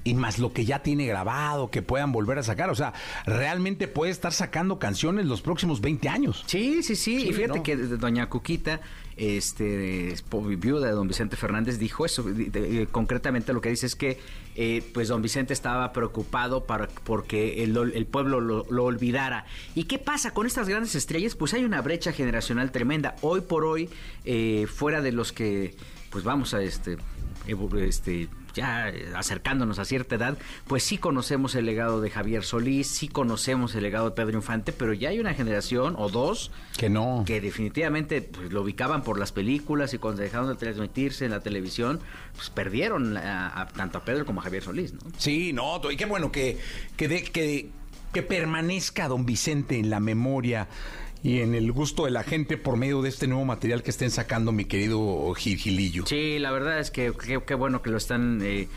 y más lo que ya tiene grabado, que puedan volver a sacar. O sea, realmente puede estar sacando canciones los próximos 20 años. Sí, sí, sí. Sí, y fíjate no. que doña Cuquita, este, viuda de don Vicente Fernández, dijo eso. De- eh, concretamente lo que dice es que eh, pues don Vicente estaba preocupado para, porque el, el pueblo lo, lo olvidara. ¿Y qué pasa con estas grandes estrellas? Pues hay una brecha generacional tremenda. Hoy por hoy, eh, fuera de los que, pues vamos a este, este ya eh, acercándonos a cierta edad, pues sí conocemos el legado de Javier Solís, sí conocemos el legado de Pedro Infante, pero ya hay una generación o dos Que no. que definitivamente pues, lo ubicaban por las películas y cuando dejaron de transmitirse en la televisión, pues perdieron a- a- tanto a Pedro como a Javier Solís, ¿no? Sí, no, y qué bueno que, que, de- que, que permanezca don Vicente en la memoria y en el gusto de la gente por medio de este nuevo material que estén sacando, mi querido Gil Gilillo. Sí, la verdad es que qué bueno que lo están, eh,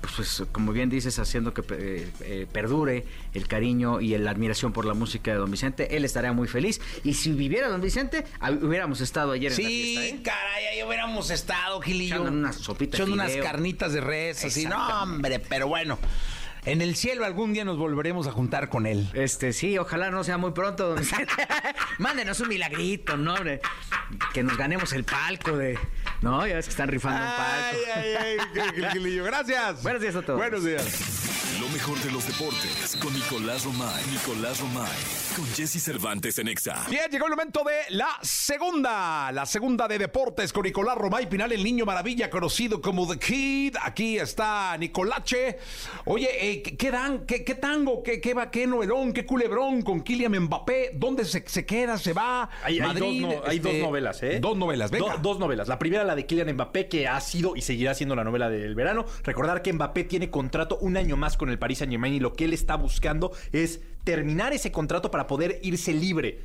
pues como bien dices, haciendo que eh, eh, perdure el cariño y la admiración por la música de Don Vicente. Él estaría muy feliz. Y si viviera Don Vicente, hab- hubiéramos estado ayer en la Sí, fiesta, ¿eh? caray, ahí hubiéramos estado, Gilillo. Echando una sopita de Echando unas carnitas de res, así. No, hombre, pero bueno. En el cielo algún día nos volveremos a juntar con él. Este, sí, ojalá no sea muy pronto. Mándenos un milagrito, ¿no? Que nos ganemos el palco de. No, ya ves que están rifando un palco. ay, ay, Gilillo. Gracias. Buenos días a todos. Buenos días. Lo mejor de los deportes con Nicolás Romay. Nicolás Romay. Con Jesse Cervantes en Exa. Bien, llegó el momento de la segunda, la segunda de deportes con Nicolás Romay Pinal, el niño maravilla conocido como The Kid. Aquí está Nicolache. Oye, eh, ¿qué, dan? ¿Qué, qué tango? ¿Qué, qué va? ¿Qué novelón? ¿Qué culebrón con Kylian Mbappé? ¿Dónde se, se queda? ¿Se va? Hay, hay Madrid, dos, no- hay este, dos novelas, ¿eh? Dos novelas, venga. Do- dos novelas. La primera, la de Kylian Mbappé, que ha sido y seguirá siendo la novela del verano. Recordar que Mbappé tiene contrato un año más con el Paris Saint Germain y lo que él está buscando es terminar ese contrato para poder irse libre.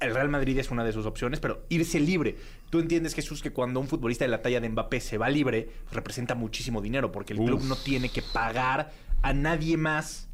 El Real Madrid es una de sus opciones, pero irse libre. Tú entiendes, Jesús, que cuando un futbolista de la talla de Mbappé se va libre, representa muchísimo dinero, porque el club no tiene que pagar a nadie más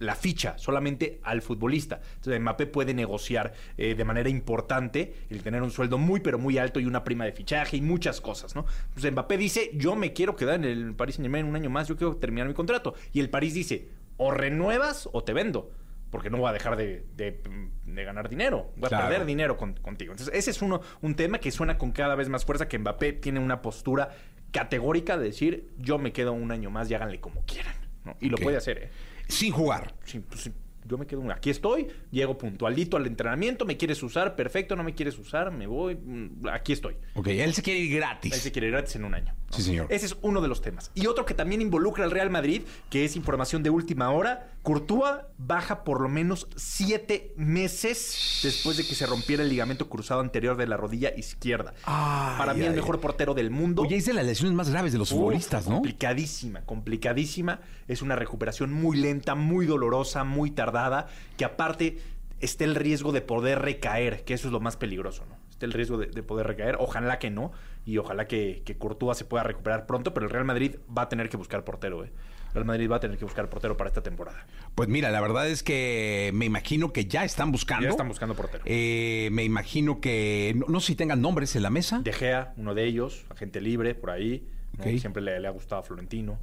la ficha, solamente al futbolista. Entonces Mbappé puede negociar eh, de manera importante el tener un sueldo muy pero muy alto y una prima de fichaje y muchas cosas, ¿no? Entonces Mbappé dice, yo me quiero quedar en el Paris Saint Germain un año más, yo quiero terminar mi contrato. Y el París dice, o renuevas o te vendo. Porque no voy a dejar de, de- de ganar dinero. Voy a perder dinero con- contigo. Entonces, ese es uno, un tema que suena con cada vez más fuerza, que Mbappé tiene una postura categórica de decir, yo me quedo un año más y háganle como quieran. ¿no? Y lo puede hacer, ¿eh? Sin jugar. Sí, pues sí, yo me quedo, aquí estoy, llego puntualito al entrenamiento, me quieres usar, perfecto, no me quieres usar, me voy, mm, aquí estoy. Ok, él se quiere ir gratis. Él se quiere ir gratis en un año. Sí, señor. Ese es uno de los temas. Y otro que también involucra al Real Madrid, que es información de última hora, Courtois baja por lo menos siete meses después de que se rompiera el ligamento cruzado anterior de la rodilla izquierda. Ay, Para mí ay, el mejor portero del mundo. Oye, es de las lesiones más graves de los futbolistas, ¿no? Complicadísima, complicadísima. Es una recuperación muy lenta, muy dolorosa, muy tardada, que aparte está el riesgo de poder recaer, que eso es lo más peligroso, ¿no? Está el riesgo de, de poder recaer. Ojalá que no, y ojalá que, que Courtois se pueda recuperar pronto, pero el Real Madrid va a tener que buscar portero, ¿eh? El Real Madrid va a tener que buscar portero para esta temporada. Pues mira, la verdad es que me imagino que ya están buscando. Ya están buscando portero. Eh, me imagino que. No, no sé si tengan nombres en la mesa. De Gea, uno de ellos, agente libre, por ahí. ¿no? Siempre le, le ha gustado a Florentino.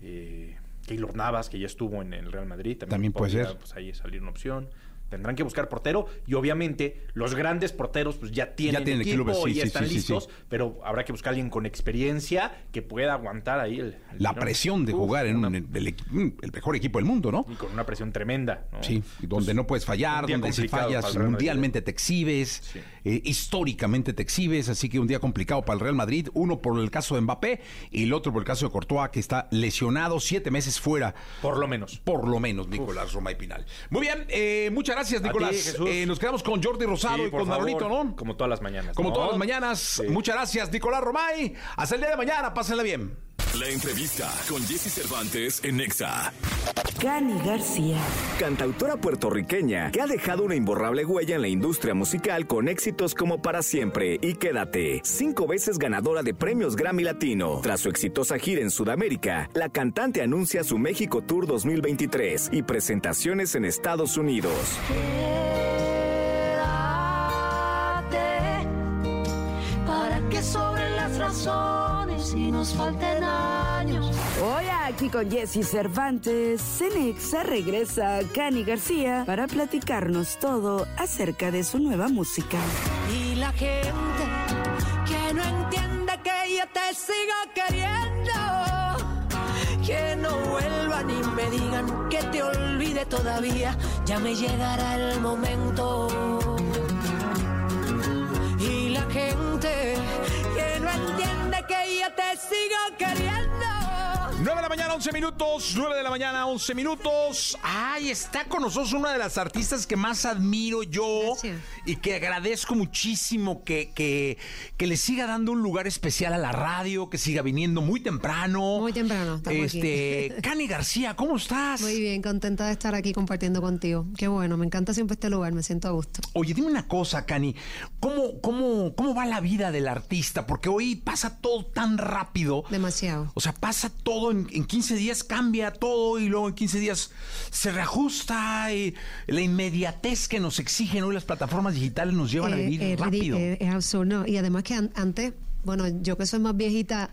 Eh, Keylor Navas, que ya estuvo en el Real Madrid. También, También puede ser. Pues ahí salir una opción. Tendrán que buscar portero y obviamente los grandes porteros pues ya tienen, tienen equipo clubes, sí, y sí, están sí, listos, pero habrá que buscar a alguien con experiencia que pueda aguantar ahí el, el La presión de Uf, jugar en una- un- el, equi- el mejor equipo del mundo, ¿no? y con una presión tremenda. ¿no? Sí, donde no puedes fallar, donde si fallas mundialmente te exhibes, eh, históricamente te exhibes, así que un día complicado para el Real Madrid, uno por el caso de Mbappé y el otro por el caso de Courtois, que está lesionado, siete meses fuera, Por lo menos. por lo menos, Nicolás Roma y Pinal. Muy bien, eh, muchas gracias, Ti, Nicolás. Eh, nos quedamos con Jordi Rosado Sí, y con favor, Manolito, ¿no? Como todas las mañanas. Como ¿no? todas las mañanas. Sí. Muchas gracias, Nicolás Romay. Hasta el día de mañana, pásenla bien. La entrevista con Jesse Cervantes en Nexa. Cani García. Cantautora puertorriqueña que ha dejado una imborrable huella en la industria musical con éxitos como Para Siempre y Quédate. Cinco veces ganadora de premios Grammy Latino. Tras su exitosa gira en Sudamérica, la cantante anuncia su México Tour 2023 y presentaciones en Estados Unidos. Quédate para que sobren las razones y nos falten años. Aquí con Jesse Cervantes, Cenexa regresa a Cani García para platicarnos todo acerca de su nueva música. Y la gente que no entiende que yo te sigo queriendo. Que no vuelvan y me digan que te olvide todavía. Ya me llegará el momento. Y la gente que no entiende que yo te sigo queriendo. 9 de la mañana, 11 minutos. 9 de la mañana, 11 minutos. Ay, está con nosotros una de las artistas que más admiro yo Gracias. y que agradezco muchísimo que, que, que le siga dando un lugar especial a la radio, que siga viniendo muy temprano. Muy temprano, Este, aquí. Cani García, ¿cómo estás? Muy bien, contenta de estar aquí compartiendo contigo. Qué bueno, me encanta siempre este lugar, me siento a gusto. Oye, dime una cosa, Cani. ¿Cómo, cómo, ¿Cómo va la vida del artista? Porque hoy pasa todo tan rápido. Demasiado. O sea, pasa todo en, en 15 días, cambia todo y luego en 15 días se reajusta. Y la inmediatez que nos exigen hoy las plataformas digitales nos llevan a Eh, vivir eh, rápido. eh, es absurdo. Y además que an- antes, bueno, yo que soy más viejita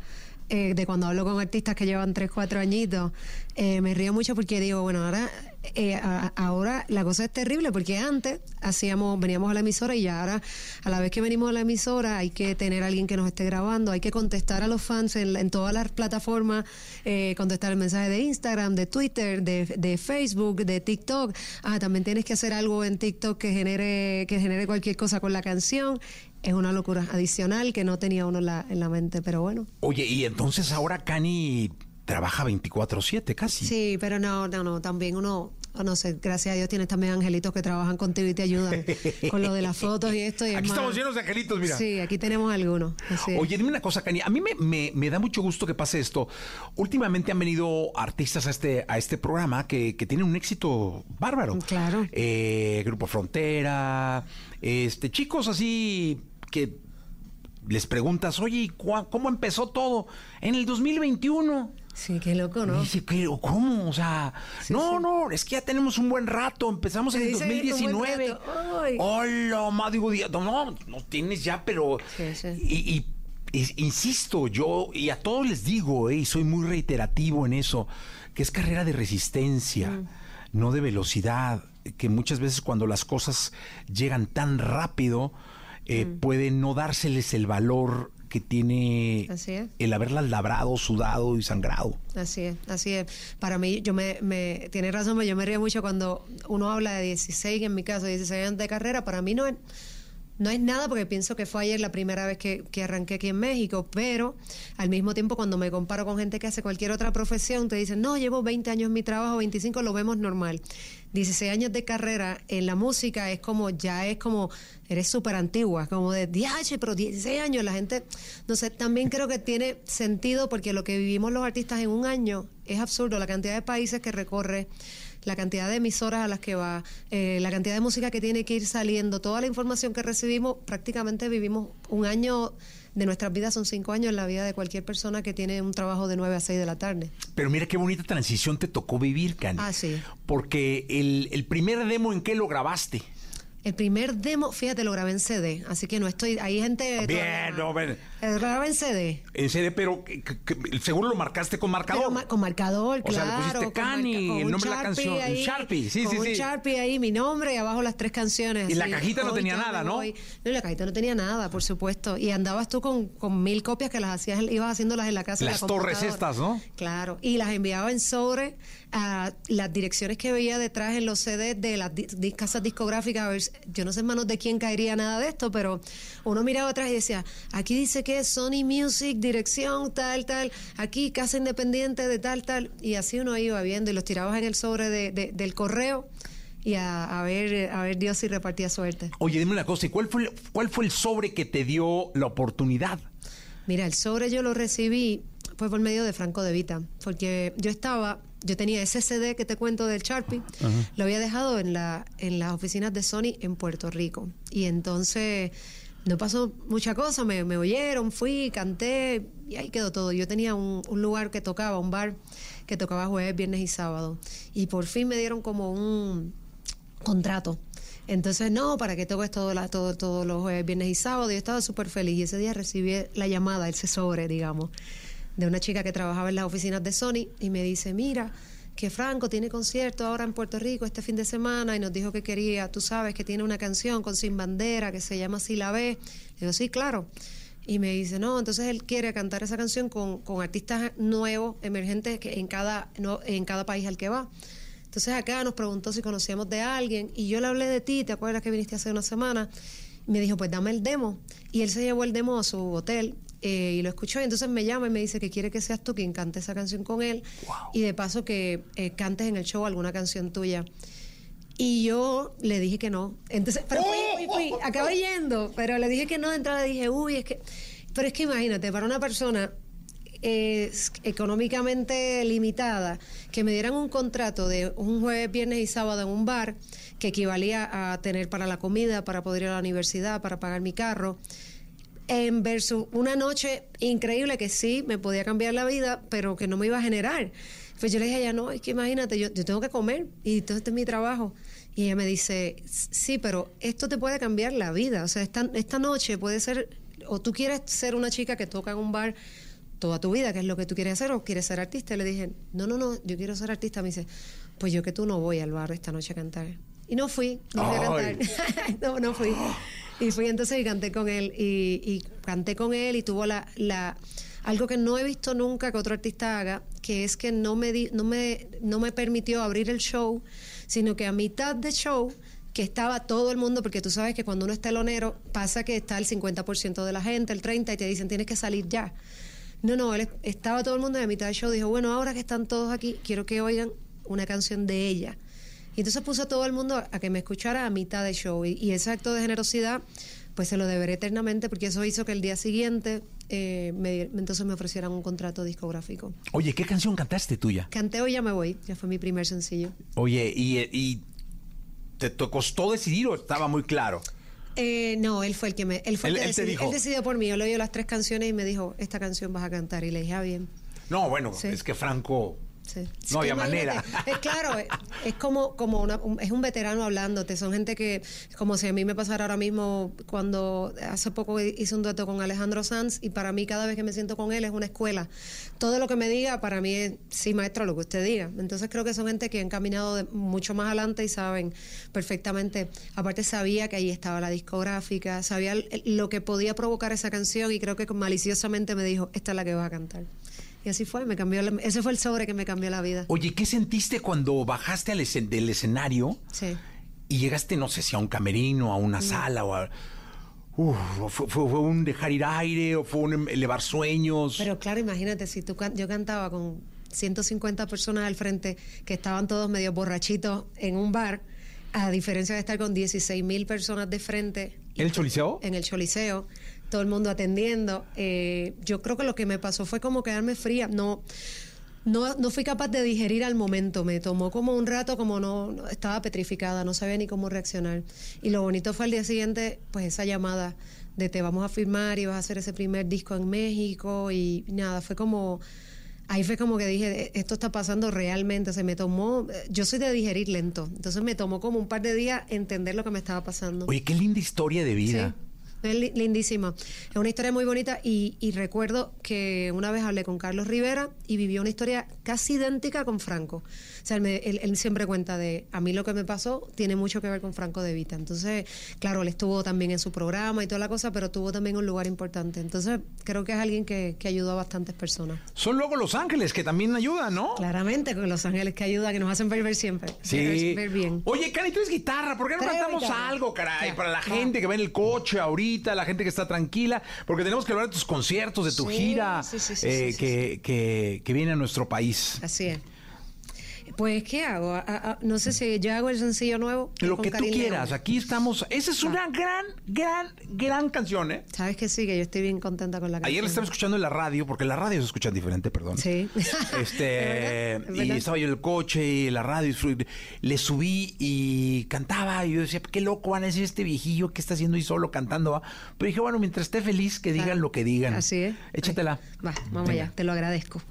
eh, de cuando hablo con artistas que llevan 3, 4 añitos, me río mucho porque digo, bueno, ahora, eh, ahora la cosa es terrible porque antes hacíamos, veníamos a la emisora y ya ahora, a la vez que venimos a la emisora, hay que tener a alguien que nos esté grabando, hay que contestar a los fans en, todas las plataformas, eh, contestar el mensaje de Instagram, de Twitter, de, de Facebook, de TikTok. Ah, también tienes que hacer algo en TikTok que genere, que genere cualquier cosa con la canción. Es una locura adicional que no tenía uno la, en la mente, pero bueno. Oye, y entonces ahora Cani trabaja 24-7 casi. Sí, pero no, no, no, también uno, oh, no sé, gracias a Dios tienes también angelitos que trabajan contigo y te ayudan con lo de las fotos y esto. Y es Aquí más- estamos llenos de angelitos, mira. Sí, aquí tenemos algunos. así. Oye, dime una cosa, Cani. A mí me, me- me da mucho gusto que pase esto. Últimamente han venido artistas a este, a este programa que, que tienen un éxito bárbaro. Claro. Eh, Grupo Frontera, este, chicos así que les preguntas, oye, ¿y cua- ¿cómo empezó todo? En el 2021. Sí, qué loco, ¿no? Y dice, ¿qué? ¿cómo? O sea, no, no, es que ya tenemos un buen rato. Empezamos en el sí, un buen 2019. rato. Ay. Hola, ma, digo, di- no, no, no tienes ya, pero. Sí, sí. Y, y- insisto, yo, y a todos les digo, eh, y soy muy reiterativo en eso, que es carrera de resistencia, Mm. no de velocidad. Que muchas veces cuando las cosas llegan tan rápido, eh, Mm. puede no dárseles el valor que tiene Así es. el haberlas labrado, sudado y sangrado. Así es, así es. Para mí, yo me, me tiene razón, yo me río mucho cuando uno habla de 16, en mi caso, 16 años de carrera. Para mí no es, no es nada porque pienso que fue ayer la primera vez que, que arranqué aquí en México, pero al mismo tiempo cuando me comparo con gente que hace cualquier otra profesión, te dicen, no, llevo 20 años en mi trabajo, 25 lo vemos normal. 16 años de carrera en la música es como, ya es como, eres súper antigua, como de, diache, pero 16 años, la gente, no sé, también creo que tiene sentido porque lo que vivimos los artistas en un año es absurdo, la cantidad de países que recorre, la cantidad de emisoras a las que va, eh, la cantidad de música que tiene que ir saliendo, toda la información que recibimos, prácticamente vivimos un año de nuestras vidas, son cinco años en la vida de cualquier persona que tiene un trabajo de 9 a 6 de la tarde. Pero mira qué bonita transición te tocó vivir, Cani. Ah, sí. Porque el, el primer demo, ¿en qué lo grabaste? El primer demo, fíjate, lo grabé en CD, así que no estoy, hay gente... Bien, no, ven. Eh, Lo grabé en CD. En serio, pero que- que- que- seguro lo marcaste con marcador. Ma- con marcador, O sea, le claro. pusiste Cani, con el nombre de la canción, ahí, Sharpie, sí, con sí, un sí. Sharpie ahí, mi nombre y abajo las tres canciones. Y la así, cajita no tenía nada, ¿no? voy. No, la cajita no tenía nada, por supuesto. Y andabas tú con, con mil copias que las hacías, ibas haciéndolas en la casa. Las la torres estas, ¿no? Claro. Y las enviaba en sobre a las direcciones que veía detrás en los CDs de las di- di- casas discográficas. A ver, yo no sé en manos de quién caería nada de esto, pero uno miraba atrás y decía, aquí dice que Sony Music, dirección, tal, tal, aquí casa independiente de tal, tal. Y así uno iba viendo y los tirabas en el sobre de- de- del correo y a, a ver a ver Dios si repartía suerte. Oye, dime una cosa, ¿y cuál fue, el- cuál fue el sobre que te dio la oportunidad? Mira, el sobre yo lo recibí fue por medio de Franco De Vita, porque yo estaba, yo tenía ese CD que te cuento del Sharpie, lo había dejado en, la, en las oficinas de Sony en Puerto Rico. Y entonces no pasó mucha cosa, me, oyeron, fui, canté y ahí quedó todo. Yo tenía un, un lugar que tocaba, un bar que tocaba jueves, viernes y sábado. Y por fin me dieron como un contrato. Entonces, no, ¿para qué toques todo, todo, todos los jueves, viernes y sábado? Yo estaba súper feliz. Y ese día recibí la llamada, ese sobre, digamos, de una chica que trabajaba en las oficinas de Sony y me dice, mira, que Franco tiene concierto ahora en Puerto Rico este fin de semana y nos dijo que quería, tú sabes, que tiene una canción con Sin Bandera que se llama Si la ves. Le digo, sí, claro. Y me dice, no, entonces él quiere cantar esa canción con, con artistas nuevos, emergentes, que en cada, no, en cada país al que va. Entonces acá nos preguntó si conocíamos de alguien y yo le hablé de ti, ¿te acuerdas que viniste hace una semana? Me dijo, pues dame el demo. Y él se llevó el demo a su hotel eh, y lo escuchó y entonces me llama y me dice que quiere que seas tú quien cante esa canción con él y de paso que eh, cantes en el show alguna canción tuya. Y yo le dije que no. Entonces, pero fui, fui, fui, acabé yendo, pero le dije que no de entrada. Dije, uy, es que. Pero es que imagínate, para una persona eh, económicamente limitada, que me dieran un contrato de un jueves, viernes y sábado en un bar, que equivalía a tener para la comida, para poder ir a la universidad, para pagar mi carro, en versus una noche increíble que sí me podía cambiar la vida, pero que no me iba a generar. Pues yo le dije a ella, no, es que imagínate, yo, yo tengo que comer y todo este es mi trabajo. Y ella me dice, sí, pero esto te puede cambiar la vida. O sea, esta, esta noche puede ser, o tú quieres ser una chica que toca en un bar toda tu vida, que es lo que tú quieres hacer, o quieres ser artista. Y le dije, no, no, no, yo quiero ser artista. Me dice, pues yo que tú no voy al bar esta noche a cantar. Y no fui, no fui a cantar. no, no fui. Y fui entonces y canté con él. Y, y canté con él y tuvo la, la algo que no he visto nunca que otro artista haga, que es que no me, di- no me, no me permitió abrir el show, sino que a mitad de show que estaba todo el mundo, porque tú sabes que cuando uno es telonero pasa que está el 50% de la gente, el 30% y te dicen tienes que salir ya. No, no, él es- estaba todo el mundo y a mitad del show dijo, bueno, ahora que están todos aquí, quiero que oigan una canción de ella. Y entonces puso a todo el mundo a que me escuchara a mitad del show. Y, y ese acto de generosidad, pues se lo deberé eternamente, porque eso hizo que el día siguiente eh, me, entonces me ofrecieran un contrato discográfico. Oye, ¿qué canción cantaste tuya? Canté Hoy ya me voy, ya fue mi primer sencillo. Oye, y, y te, te costó decidir o estaba muy claro? Eh, no, él fue el que me. Él fue el Él- que él te decidió, dijo. él decidió por mí. Yo le oí las tres canciones y me dijo: Esta canción vas a cantar. Y le dije: Ah, bien. No, bueno, Sí. es que Franco Sí. No había manera. Es claro, es, es como, como una, un- es un veterano hablándote. Son gente que, como si a mí me pasara ahora mismo, cuando hace poco hice un dueto con Alejandro Sanz, y para mí cada vez que me siento con él es una escuela. Todo lo que me diga, para mí es, sí, maestro, lo que usted diga. Entonces creo que son gente que han caminado de- mucho más adelante y saben perfectamente. Aparte, sabía que ahí estaba la discográfica, sabía lo que podía provocar esa canción, y creo que maliciosamente me dijo: Esta es la que vas a cantar. Y así fue, me cambió la- ese fue el sobre que me cambió la vida. Oye, ¿qué sentiste cuando bajaste al escen- del escenario Sí. y llegaste, no sé si a un camerino, a una sala o a... Uf, fue, fue- fue un dejar ir aire o fue un em- elevar sueños? Pero claro, imagínate, si tú can- yo cantaba con 150 personas al frente que estaban todos medio borrachitos en un bar, a diferencia de estar con 16 mil personas de frente ¿El Choliseo? en el Choliseo, todo el mundo atendiendo. eh, yo creo que lo que me pasó fue como quedarme fría. No, no, no fui capaz de digerir al momento. Me tomó como un rato, como no, no- estaba petrificada, no sabía ni cómo reaccionar. Y lo bonito fue al día siguiente, pues esa llamada de te vamos a firmar y vas a hacer ese primer disco en México y nada, fue como ahí fue como que dije, esto está pasando realmente, se me tomó, yo soy de digerir lento, entonces me tomó como un par de días entender lo que me estaba pasando. Oye, qué linda historia de vida. Sí, es li- lindísima. Es una historia muy bonita y, y recuerdo que una vez hablé con Carlos Rivera y vivió una historia casi idéntica con Franco. O sea, él, me- él- él siempre cuenta de, a mí lo que me pasó tiene mucho que ver con Franco de Vita. Entonces, claro, él estuvo también en su programa y toda la cosa, pero tuvo también un lugar importante. Entonces, creo que es alguien que, que ayudó a bastantes personas. Son luego Los Ángeles que también ayudan, ¿no? Claramente, con los ángeles que ayudan, que nos hacen ver, ver siempre. Sí. Ver, ver bien. Oye, Cani, tú eres guitarra. ¿Por qué no cantamos guitarra. algo, caray? Ya, Para la gente que va en el coche ahorita, la gente que está tranquila. Porque tenemos que hablar de tus conciertos, de tu Sí, gira sí, sí, sí, eh, que, que- que viene a nuestro país. Así es. Pues, ¿qué hago? A- a- no sé si yo hago el sencillo nuevo. Lo que tú León. quieras, aquí estamos. Esa es una gran, gran, gran canción, ¿eh? Sabes que sí, que yo estoy bien contenta con la canción. Ayer la estaba escuchando en la radio, porque en la radio se escucha diferente, perdón. Sí. Este, ¿Es verdad? ¿Es y estaba yo en el coche y la radio, y le subí y cantaba. Y yo decía, qué loco van a decir este viejillo que está haciendo ahí solo cantando. va?". Pero dije, bueno, mientras esté feliz, que digan Ah, lo que digan. Así es. Échatela. Va, vamos allá, te lo agradezco.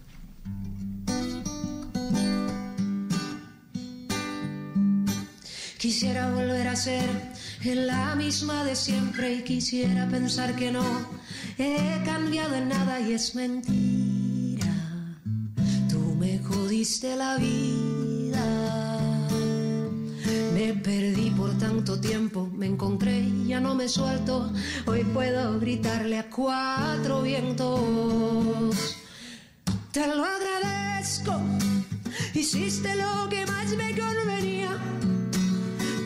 Quisiera volver a ser la misma de siempre y quisiera pensar que no he cambiado en nada y es mentira. Tú me jodiste la vida. Me perdí por tanto tiempo, me encontré y ya no me suelto. Hoy puedo gritarle a cuatro vientos. Te lo agradezco, hiciste lo que más me convenía.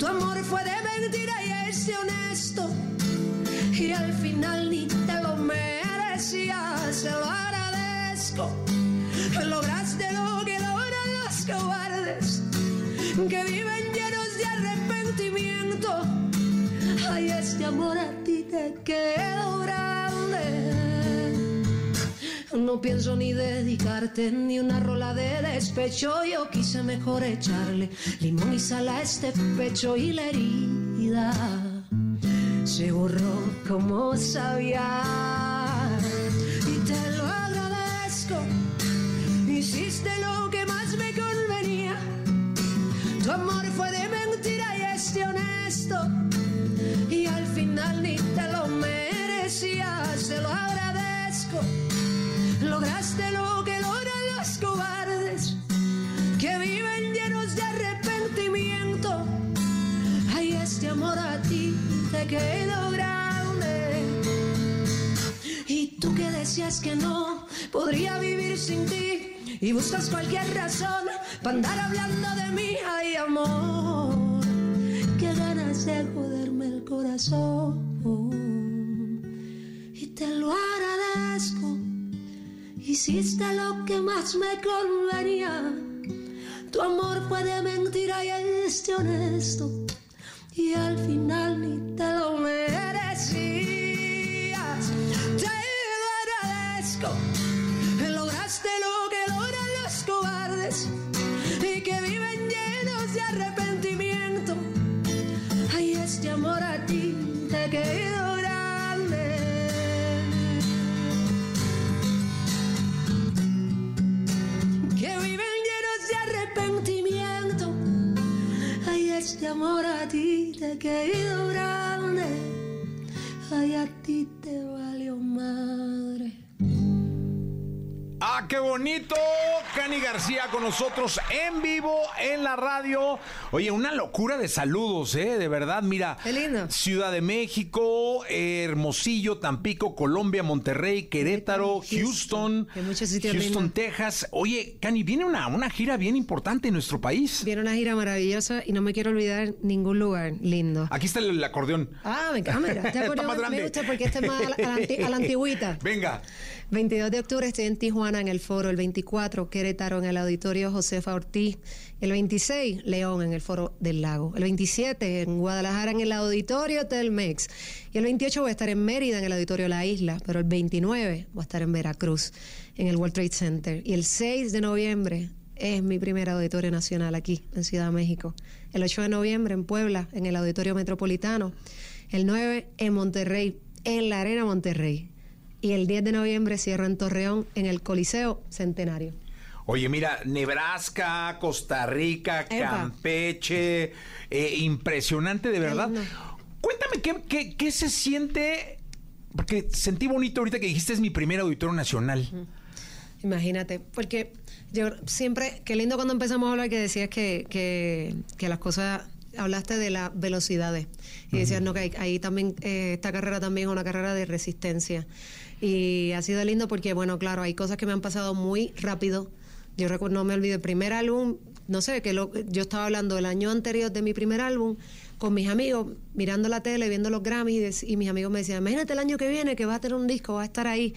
Amor fue de mentira y es de honesto. Y al final ni te lo merecías, se lo agradezco. Lograste lo que logran los cobardes, que viven llenos de arrepentimiento. Ay, este amor a ti te quedó grande. No pienso ni dedicarte ni una rola de despecho. Yo quise mejor echarle limón y sal a este pecho y la herida se borró como sabía. Para andar hablando de mí. Ay, amor, qué ganas de joderme el corazón. Y te lo agradezco. Hiciste lo que más me convenía. Tu amor fue de mentira y este honesto. Y al final ni te lo merecías. Te lo agradezco. Te ha quedado grande. Ay, Ah, qué bonito. Cani García con nosotros en vivo en la radio. Oye, una locura de saludos, ¿eh? De verdad, mira. Qué lindo. Ciudad de México, Hermosillo, Tampico, Colombia, Monterrey, Querétaro, Houston. Houston, Hay muchos sitios Houston, lindos. Texas. Oye, Cani, viene una, una gira bien importante en nuestro país. Viene una gira maravillosa y no me quiero olvidar ningún lugar lindo. Aquí está el, el acordeón. Ah, me encanta. Este acordeón me gusta porque este es más a la, a la anti- a la antigüita. Venga. 22 de octubre estoy en Tijuana en el foro, el 24 Querétaro en el auditorio Josefa Ortiz, el 26 León en el foro del Lago, el 27 en Guadalajara en el auditorio Telmex y el 28 voy a estar en Mérida en el auditorio La Isla, pero el 29 voy a estar en Veracruz en el World Trade Center y el 6 de noviembre es mi primer auditorio nacional aquí en Ciudad de México, el 8 de noviembre en Puebla en el auditorio metropolitano, el 9 en Monterrey en la Arena Monterrey. Y el 10 de noviembre cierro en Torreón, en el Coliseo Centenario. Oye, mira, Nebraska, Costa Rica, Epa. Campeche, eh, impresionante de verdad. Cuéntame qué, qué- qué se siente, porque sentí bonito ahorita que dijiste es mi primer auditorio nacional. Imagínate, porque yo siempre, qué lindo cuando empezamos a hablar que decías que, que, que las cosas, hablaste de las velocidades y decías, no, que ahí, ahí también, eh, esta carrera también es una carrera de resistencia. Y ha sido lindo porque, bueno, claro, hay cosas que me han pasado muy rápido. Yo recuerdo, no me olvido, el primer álbum, no sé, que lo, yo estaba hablando el año anterior de mi primer álbum con mis amigos, mirando la tele, viendo los Grammys, y, mis amigos me decían, imagínate el año que viene que vas a tener un disco, vas a estar ahí.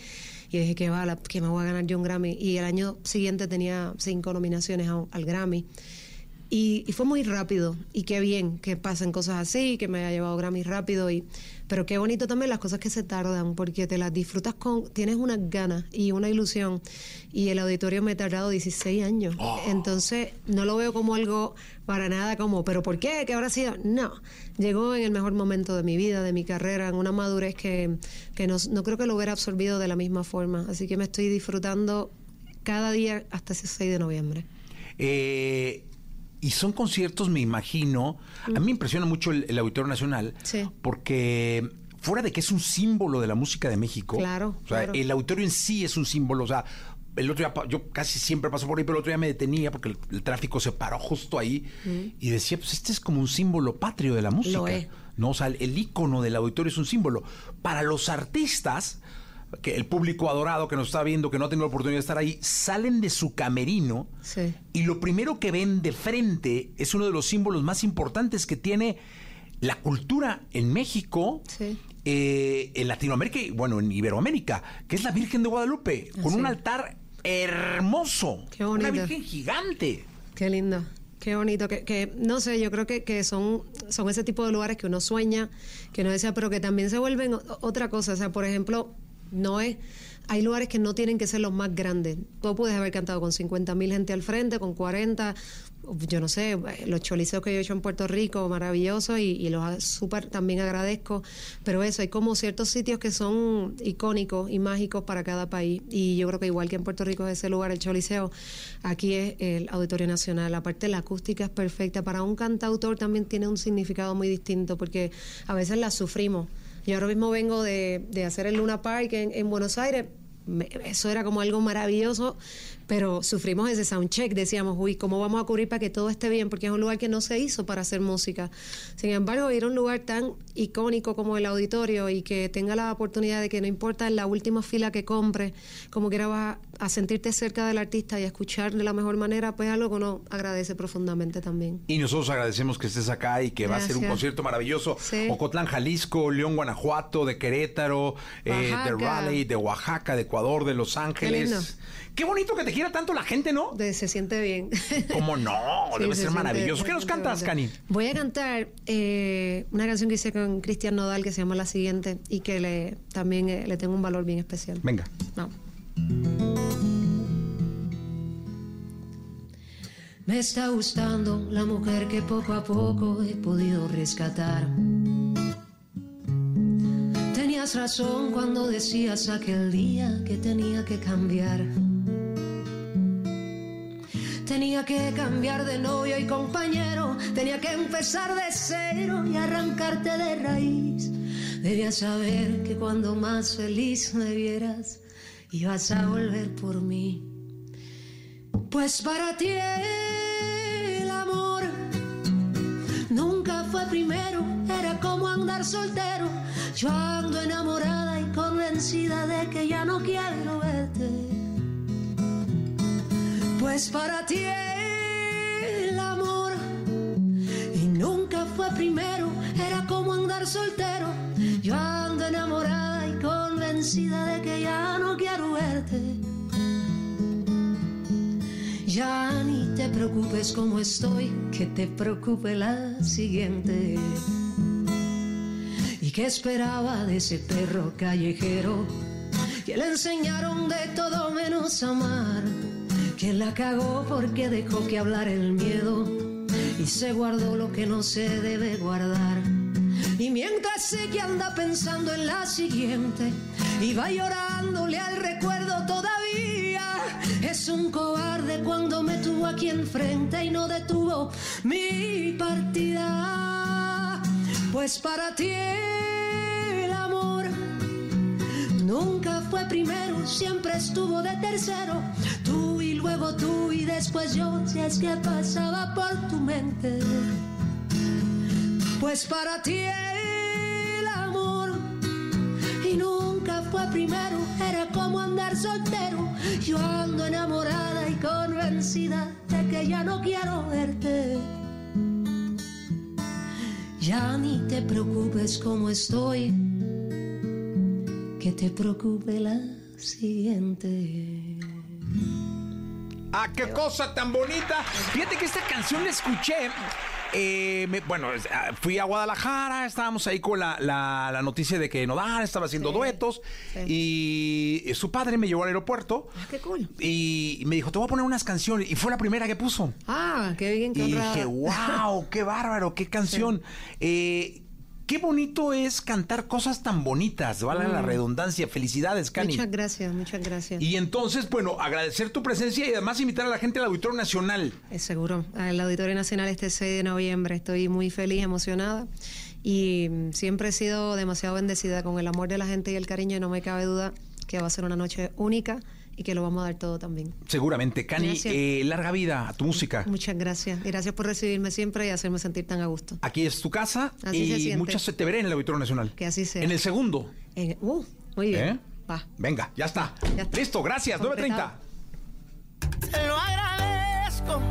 Y dije que va, que me voy a ganar yo un Grammy. Y el año siguiente tenía cinco nominaciones al Grammy. Y, y fue muy rápido. Y qué bien que pasen cosas así, que me haya llevado Grammy rápido. Y, pero qué bonito también las cosas que se tardan, porque te las disfrutas con. Tienes unas ganas y una ilusión. Y el auditorio me ha tardado 16 años. Entonces, no lo veo como algo para nada como, ¿pero por qué? ¿Qué habrá sido? No. Llegó en el mejor momento de mi vida, de mi carrera, en una madurez que, que no, no creo que lo hubiera absorbido de la misma forma. Así que me estoy disfrutando cada día hasta ese 6 de noviembre. Eh, y son conciertos, me imagino. A mí me impresiona mucho el, el Auditorio Nacional. Sí. Porque fuera de que es un símbolo de la música de México. Claro, O sea, claro. el auditorio en sí es un símbolo. O sea, el otro día, yo casi siempre paso por ahí, pero el otro día me detenía porque el, el tráfico se paró justo ahí. Y decía, pues este es como un símbolo patrio de la música. Lo es. ¿no? O sea, el, el ícono del auditorio es un símbolo. Para los artistas, que el público adorado que nos está viendo, que no ha tenido la oportunidad de estar ahí, salen de su camerino Sí. y lo primero que ven de frente es uno de los símbolos más importantes que tiene la cultura en México, Sí. eh, en Latinoamérica y bueno, en Iberoamérica, que es la Virgen de Guadalupe, con un altar hermoso. Qué Una bonito. Virgen gigante. Qué lindo, qué bonito, que, que no sé, yo creo que, que son, son ese tipo de lugares que uno sueña, que uno desea, pero que también se vuelven otra cosa. O sea, por ejemplo, no es, hay lugares que no tienen que ser los más grandes. Tú puedes haber cantado con 50 mil gente al frente, con 40, yo no sé, los choliseos que yo he hecho en Puerto Rico, maravilloso, y, y los súper también agradezco. Pero eso, hay como ciertos sitios que son icónicos y mágicos para cada país. Y yo creo que igual que en Puerto Rico es ese lugar, el choliseo, aquí es el Auditorio Nacional. Aparte, la acústica es perfecta. Para un cantautor también tiene un significado muy distinto, porque a veces la sufrimos. Yo ahora mismo vengo de, de hacer el Luna Park en, en Buenos Aires. Eso era como algo maravilloso, pero sufrimos ese soundcheck. Decíamos, uy, ¿cómo vamos a cubrir para que todo esté bien? Porque es un lugar que no se hizo para hacer música. Sin embargo, ir a un lugar tan icónico como el auditorio y que tenga la oportunidad de que no importa en la última fila que compre, como quiera vas a sentirte cerca del artista y a escuchar de la mejor manera, pues es algo que uno agradece profundamente también. Y nosotros agradecemos que estés acá y que va a ser un concierto maravilloso. Sí. Ocotlán, Jalisco, León, Guanajuato, de Querétaro, eh, de. Raleigh, de Oaxaca, de Ecuador, de Los Ángeles. Qué bonito que te quiera tanto la gente, ¿no? De- se siente bien. ¿Cómo no? Sí, Debe se ser maravilloso. ¿Qué nos cantas, Cani? Voy a cantar eh, una canción que hice con Cristian Nodal que se llama La Siguiente y que le, también eh, le tengo un valor bien especial. Venga. Vamos. Me está gustando la mujer que poco a poco he podido rescatar. Tenías razón cuando decías aquel día que tenía que cambiar. Tenía que cambiar de novio y compañero, tenía que empezar de cero y arrancarte de raíz. Debías saber que cuando más feliz me vieras, ibas a volver por mí. Pues para ti el amor nunca fue primero, era como andar soltero. Yo ando enamorada y convencida de que ya no quiero verte. Pues para ti el amor y nunca fue primero, era como andar soltero. Yo ando enamorada y convencida de que ya no quiero verte. Ya ni te preocupes como estoy, que te preocupe la siguiente. ¿Y qué esperaba de ese perro callejero? Que le enseñaron de todo menos amar. Que la cagó porque dejó que hablar el miedo y se guardó lo que no se debe guardar. Y mientras sé que anda pensando en la siguiente y va llorándole al recuerdo todavía, es un cobarde cuando me tuvo aquí enfrente y no detuvo mi partida. Pues para ti nunca fue primero, siempre estuvo de tercero. Tú y luego tú y después yo, si es que pasaba por tu mente. Pues para ti el amor y nunca fue primero, era como andar soltero. Yo ando enamorada y convencida de que ya no quiero verte. Ya ni te preocupes como estoy, que te preocupe la siguiente. ¡Ah, qué cosa tan bonita! Fíjate que esta canción la escuché. eh, me- bueno, ah, fui a Guadalajara, estábamos ahí con la, la- la noticia de que Nodal estaba haciendo Sí, duetos y su padre me llevó al aeropuerto Ah, qué cool. y me dijo, te voy a poner unas canciones y fue la primera que puso. Ah, qué bien, qué Y honrada. dije, wow, qué bárbaro, qué canción. Eh, qué bonito es cantar cosas tan bonitas, vale la redundancia. Felicidades, Cani. Mm. Muchas gracias, muchas gracias. Y entonces, bueno, agradecer tu presencia y además invitar a la gente al Auditorio Nacional. Es seguro. El Auditorio Nacional este 6 de noviembre. Estoy muy feliz, emocionada. Y mm, siempre he sido demasiado bendecida con el amor de la gente y el cariño. Y no me cabe duda que va a ser una noche única y que lo vamos a dar todo también. Seguramente, Cani, eh, larga vida a tu música. Muchas gracias. Y gracias por recibirme siempre y hacerme sentir tan a gusto. Aquí es tu casa Así se y siente. muchas te veré en el Auditorio Nacional. Que así sea. En el segundo. Uh, muy bien. ¿Eh? Va. Venga, ya está. Ya está. Listo, gracias. Completado. 9.30. Te lo agradezco.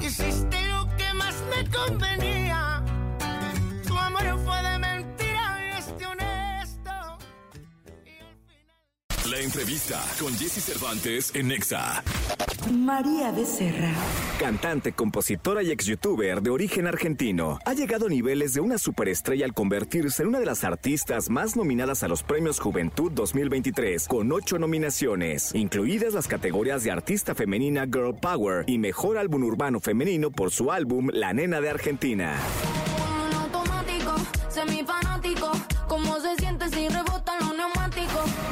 Hiciste lo que más me convenía. La entrevista con Jesse Cervantes en Nexa. María Becerra. Cantante, compositora y ex youtuber de origen argentino, ha llegado a niveles de una superestrella al convertirse en una de las artistas más nominadas a los Premios Juventud 2023, con ocho nominaciones, incluidas las categorías de Artista Femenina Girl Power y Mejor Álbum Urbano Femenino por su álbum La Nena de Argentina. en automático, semifanático. ¿Cómo se siente?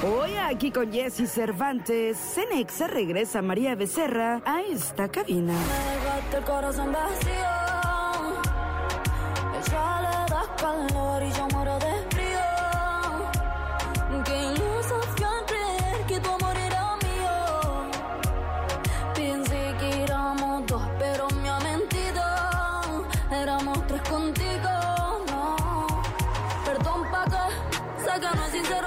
Hoy aquí con Jesse Cervantes, Cenexa regresa María Becerra a esta cabina.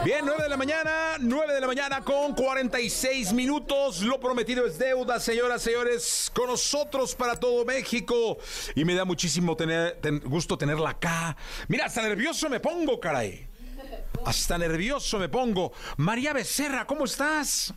Bien, 9 de la mañana, 9 de la mañana con 46 minutos. Lo prometido es deuda, señoras, señores, con nosotros para todo México. Y me da muchísimo tener, ten- gusto tenerla acá. Mira, hasta nervioso me pongo, caray. Hasta nervioso me pongo. María Becerra, ¿cómo estás?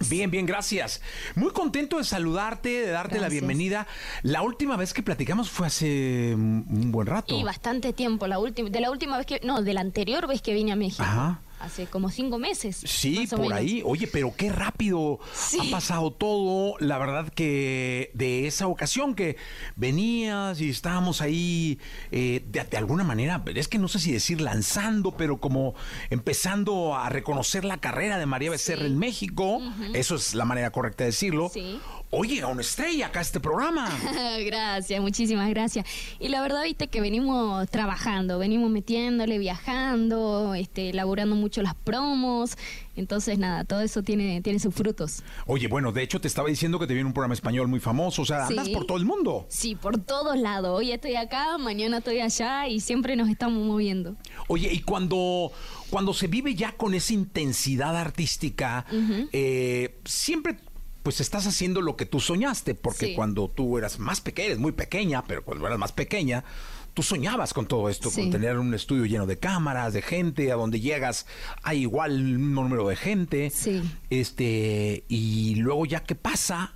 Bien. Bien, bien, gracias. Muy contento de saludarte, de darte la bienvenida. La última vez que platicamos fue hace un un buen rato. Y bastante tiempo, la última, de la última vez que, no, de la anterior vez que vine a México. Ajá. Hace como cinco meses. Sí, por menos. ahí. Oye, pero qué rápido Sí. ha pasado todo. La verdad que de esa ocasión que venías y estábamos ahí eh, de, de alguna manera, es que no sé si decir lanzando, pero como empezando a reconocer la carrera de María Becerra en México. Eso es la manera correcta de decirlo. Sí. Oye, a una estrella acá este programa. gracias, muchísimas gracias. Y la verdad, viste que venimos trabajando, venimos metiéndole, viajando, este, elaborando mucho las promos. Entonces, nada, todo eso tiene, tiene sus frutos. Oye, bueno, de hecho te estaba diciendo que te viene un programa español muy famoso. O sea, andas Sí. por todo el mundo. Sí, por todos lados. Hoy estoy acá, mañana estoy allá y siempre nos estamos moviendo. Oye, y cuando, cuando se vive ya con esa intensidad artística, eh, siempre pues estás haciendo lo que tú soñaste, porque Sí. cuando tú eras más pequeña, eres muy pequeña, pero cuando eras más pequeña, tú soñabas con todo esto, con tener un estudio lleno de cámaras, de gente, a donde llegas hay igual un número de gente. Sí. Este, y luego ya qué pasa,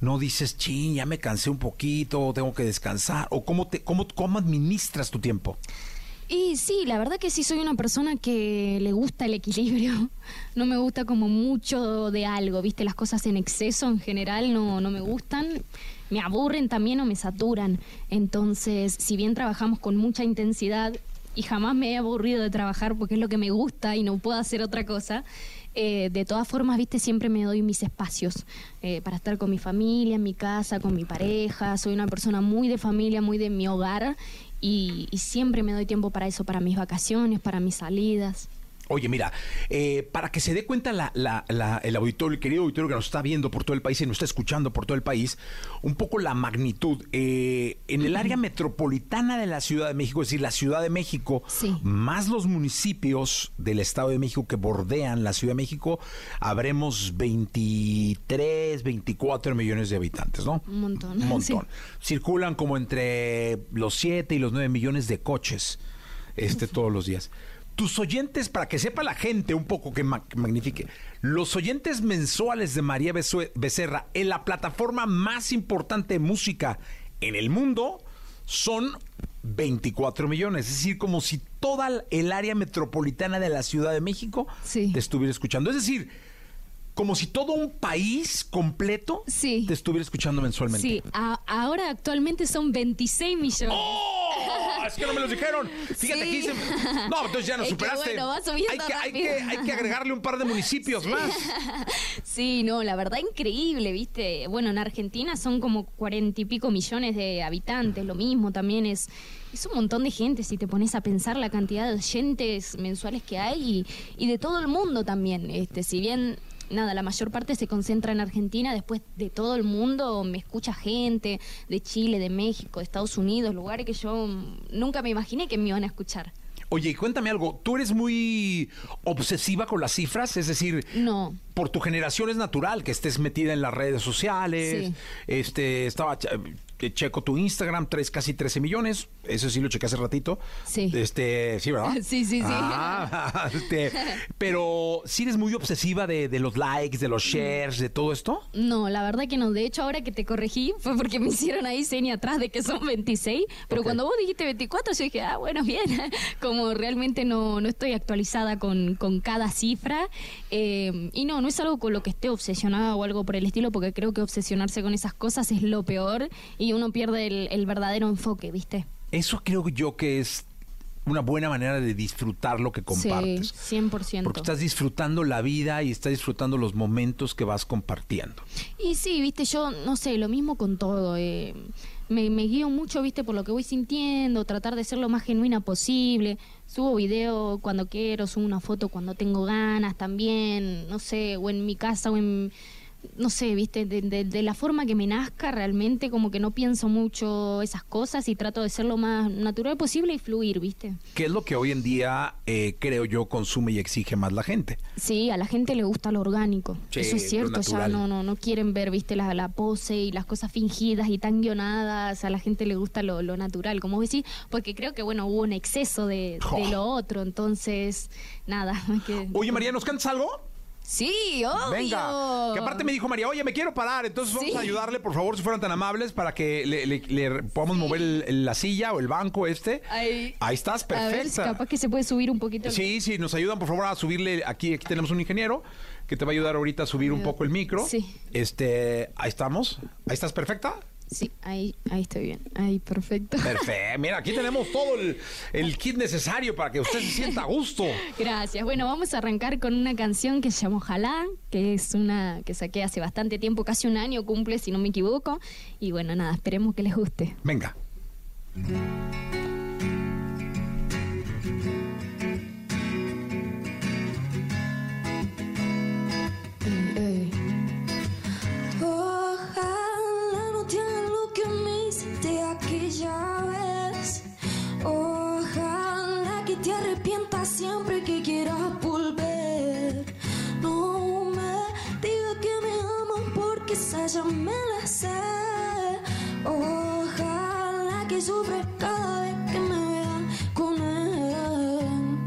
no dices, ching, ya me cansé un poquito, tengo que descansar, o cómo te, cómo, cómo administras tu tiempo. Y sí, la verdad que sí soy una persona que le gusta el equilibrio. No me gusta como mucho de algo, ¿viste? Las cosas en exceso en general no, no me gustan. Me aburren también o me saturan. Entonces, si bien trabajamos con mucha intensidad y jamás me he aburrido de trabajar porque es lo que me gusta y no puedo hacer otra cosa, eh, de todas formas, viste, siempre me doy mis espacios eh, para estar con mi familia, en mi casa, con mi pareja. Soy una persona muy de familia, muy de mi hogar y, y siempre me doy tiempo para eso, para mis vacaciones, para mis salidas. Oye, mira, eh, para que se dé cuenta la- la- la- el auditorio, el querido auditorio que nos está viendo por todo el país y nos está escuchando por todo el país, un poco la magnitud. Eh, en el área metropolitana de la Ciudad de México, es decir, la Ciudad de México, Sí. más los municipios del Estado de México que bordean la Ciudad de México, habremos 23, 24 millones de habitantes, ¿no? Un montón. Un montón. Circulan como entre los 7 y los 9 millones de coches este, todos los días. Tus oyentes, para que sepa la gente un poco que, ma- que magnifique, los oyentes mensuales de María Becerra en la plataforma más importante de música en el mundo son 24 millones. Es decir, como si toda el área metropolitana de la Ciudad de México te estuviera escuchando. Es decir, como si todo un país completo te estuviera escuchando mensualmente. Sí, a- ahora actualmente son 26 millones. ¡Oh! Es que no me los dijeron. Fíjate, Sí. aquí dicen. No, entonces ya nos Es que superaste. bueno, va subiendo hay, que, hay, rápido. que, hay que agregarle un par de municipios más. Sí, no, la verdad increíble, ¿viste? Bueno, en Argentina son como cuarenta y pico millones de habitantes, lo mismo también es, es un montón de gente si te pones a pensar la cantidad de oyentes mensuales que hay y, y de todo el mundo también. Este, si bien nada, la mayor parte se concentra en Argentina, después de todo el mundo me escucha gente de Chile, de México, de Estados Unidos, lugares que yo nunca me imaginé que me iban a escuchar. Oye, y cuéntame algo. ¿Tú eres muy obsesiva con las cifras? Es decir, No. por tu generación es natural que estés metida en las redes sociales. Sí. Este, estaba checo tu Instagram, tres, casi 13 millones. Eso sí lo chequé hace ratito. Sí. Este, sí, ¿verdad? Sí, sí, sí. Ah, este, pero sí eres muy obsesiva de, de los likes, de los shares, de todo esto. No, la verdad que no. De hecho, ahora que te corregí fue porque me hicieron ahí seña atrás de que son 26. Pero cuando vos dijiste 24, yo dije, ah, bueno, bien. Como realmente no, no estoy actualizada con, con cada cifra. eh, y no, no es algo con lo que esté obsesionada o algo por el estilo, porque creo que obsesionarse con esas cosas es lo peor y uno pierde el, el verdadero enfoque, ¿viste? Eso creo yo que es una buena manera de disfrutar lo que compartes. Sí, 100%. Porque estás disfrutando la vida y estás disfrutando los momentos que vas compartiendo. Y sí, viste, yo no sé, lo mismo con todo. eh, me, me guío mucho, viste, por lo que voy sintiendo, tratar de ser lo más genuina posible. Subo video cuando quiero, subo una foto cuando tengo ganas también, no sé, o en mi casa o en... No sé, viste, de, de- de la forma que me nazca, realmente como que no pienso mucho esas cosas y trato de ser lo más natural posible y fluir, viste. ¿Qué es lo que hoy en día, eh, creo yo, consume y exige más la gente? Sí, a la gente le gusta lo orgánico. Sí, Eso es cierto, ya no, no, no quieren ver, viste, la, la pose y las cosas fingidas y tan guionadas. A la gente le gusta lo, lo natural, como vos decís, porque creo que, bueno, hubo un exceso de, de lo otro. Entonces, nada. que- Oye, María, ¿nos cantas algo? Sí, obvio. Venga. Que aparte me dijo María, oye, me quiero parar. Entonces vamos Sí. a ayudarle, por favor, si fueran tan amables, para que le, le- le podamos mover el- el- la silla o el banco este. Ahí. Ahí estás, A ver, perfecta. capaz que se puede subir un poquito. Sí, sí, nos ayudan, por favor, a subirle. Aquí, aquí tenemos un ingeniero que te va a ayudar ahorita a subir un poco el micro. Sí. Este, ahí estamos. Ahí estás perfecta. Sí, ahí, ahí estoy bien. Ahí, perfecto. Perfecto. Mira, aquí tenemos todo el, el kit necesario para que usted se sienta a gusto. Gracias. Bueno, vamos a arrancar con una canción que se llama Ojalá, que es una que saqué hace bastante tiempo, casi un año cumple, si no me equivoco. Y bueno, nada, esperemos que les guste. Venga. Me la sé. Ojalá que sufras cada vez que me veas con él.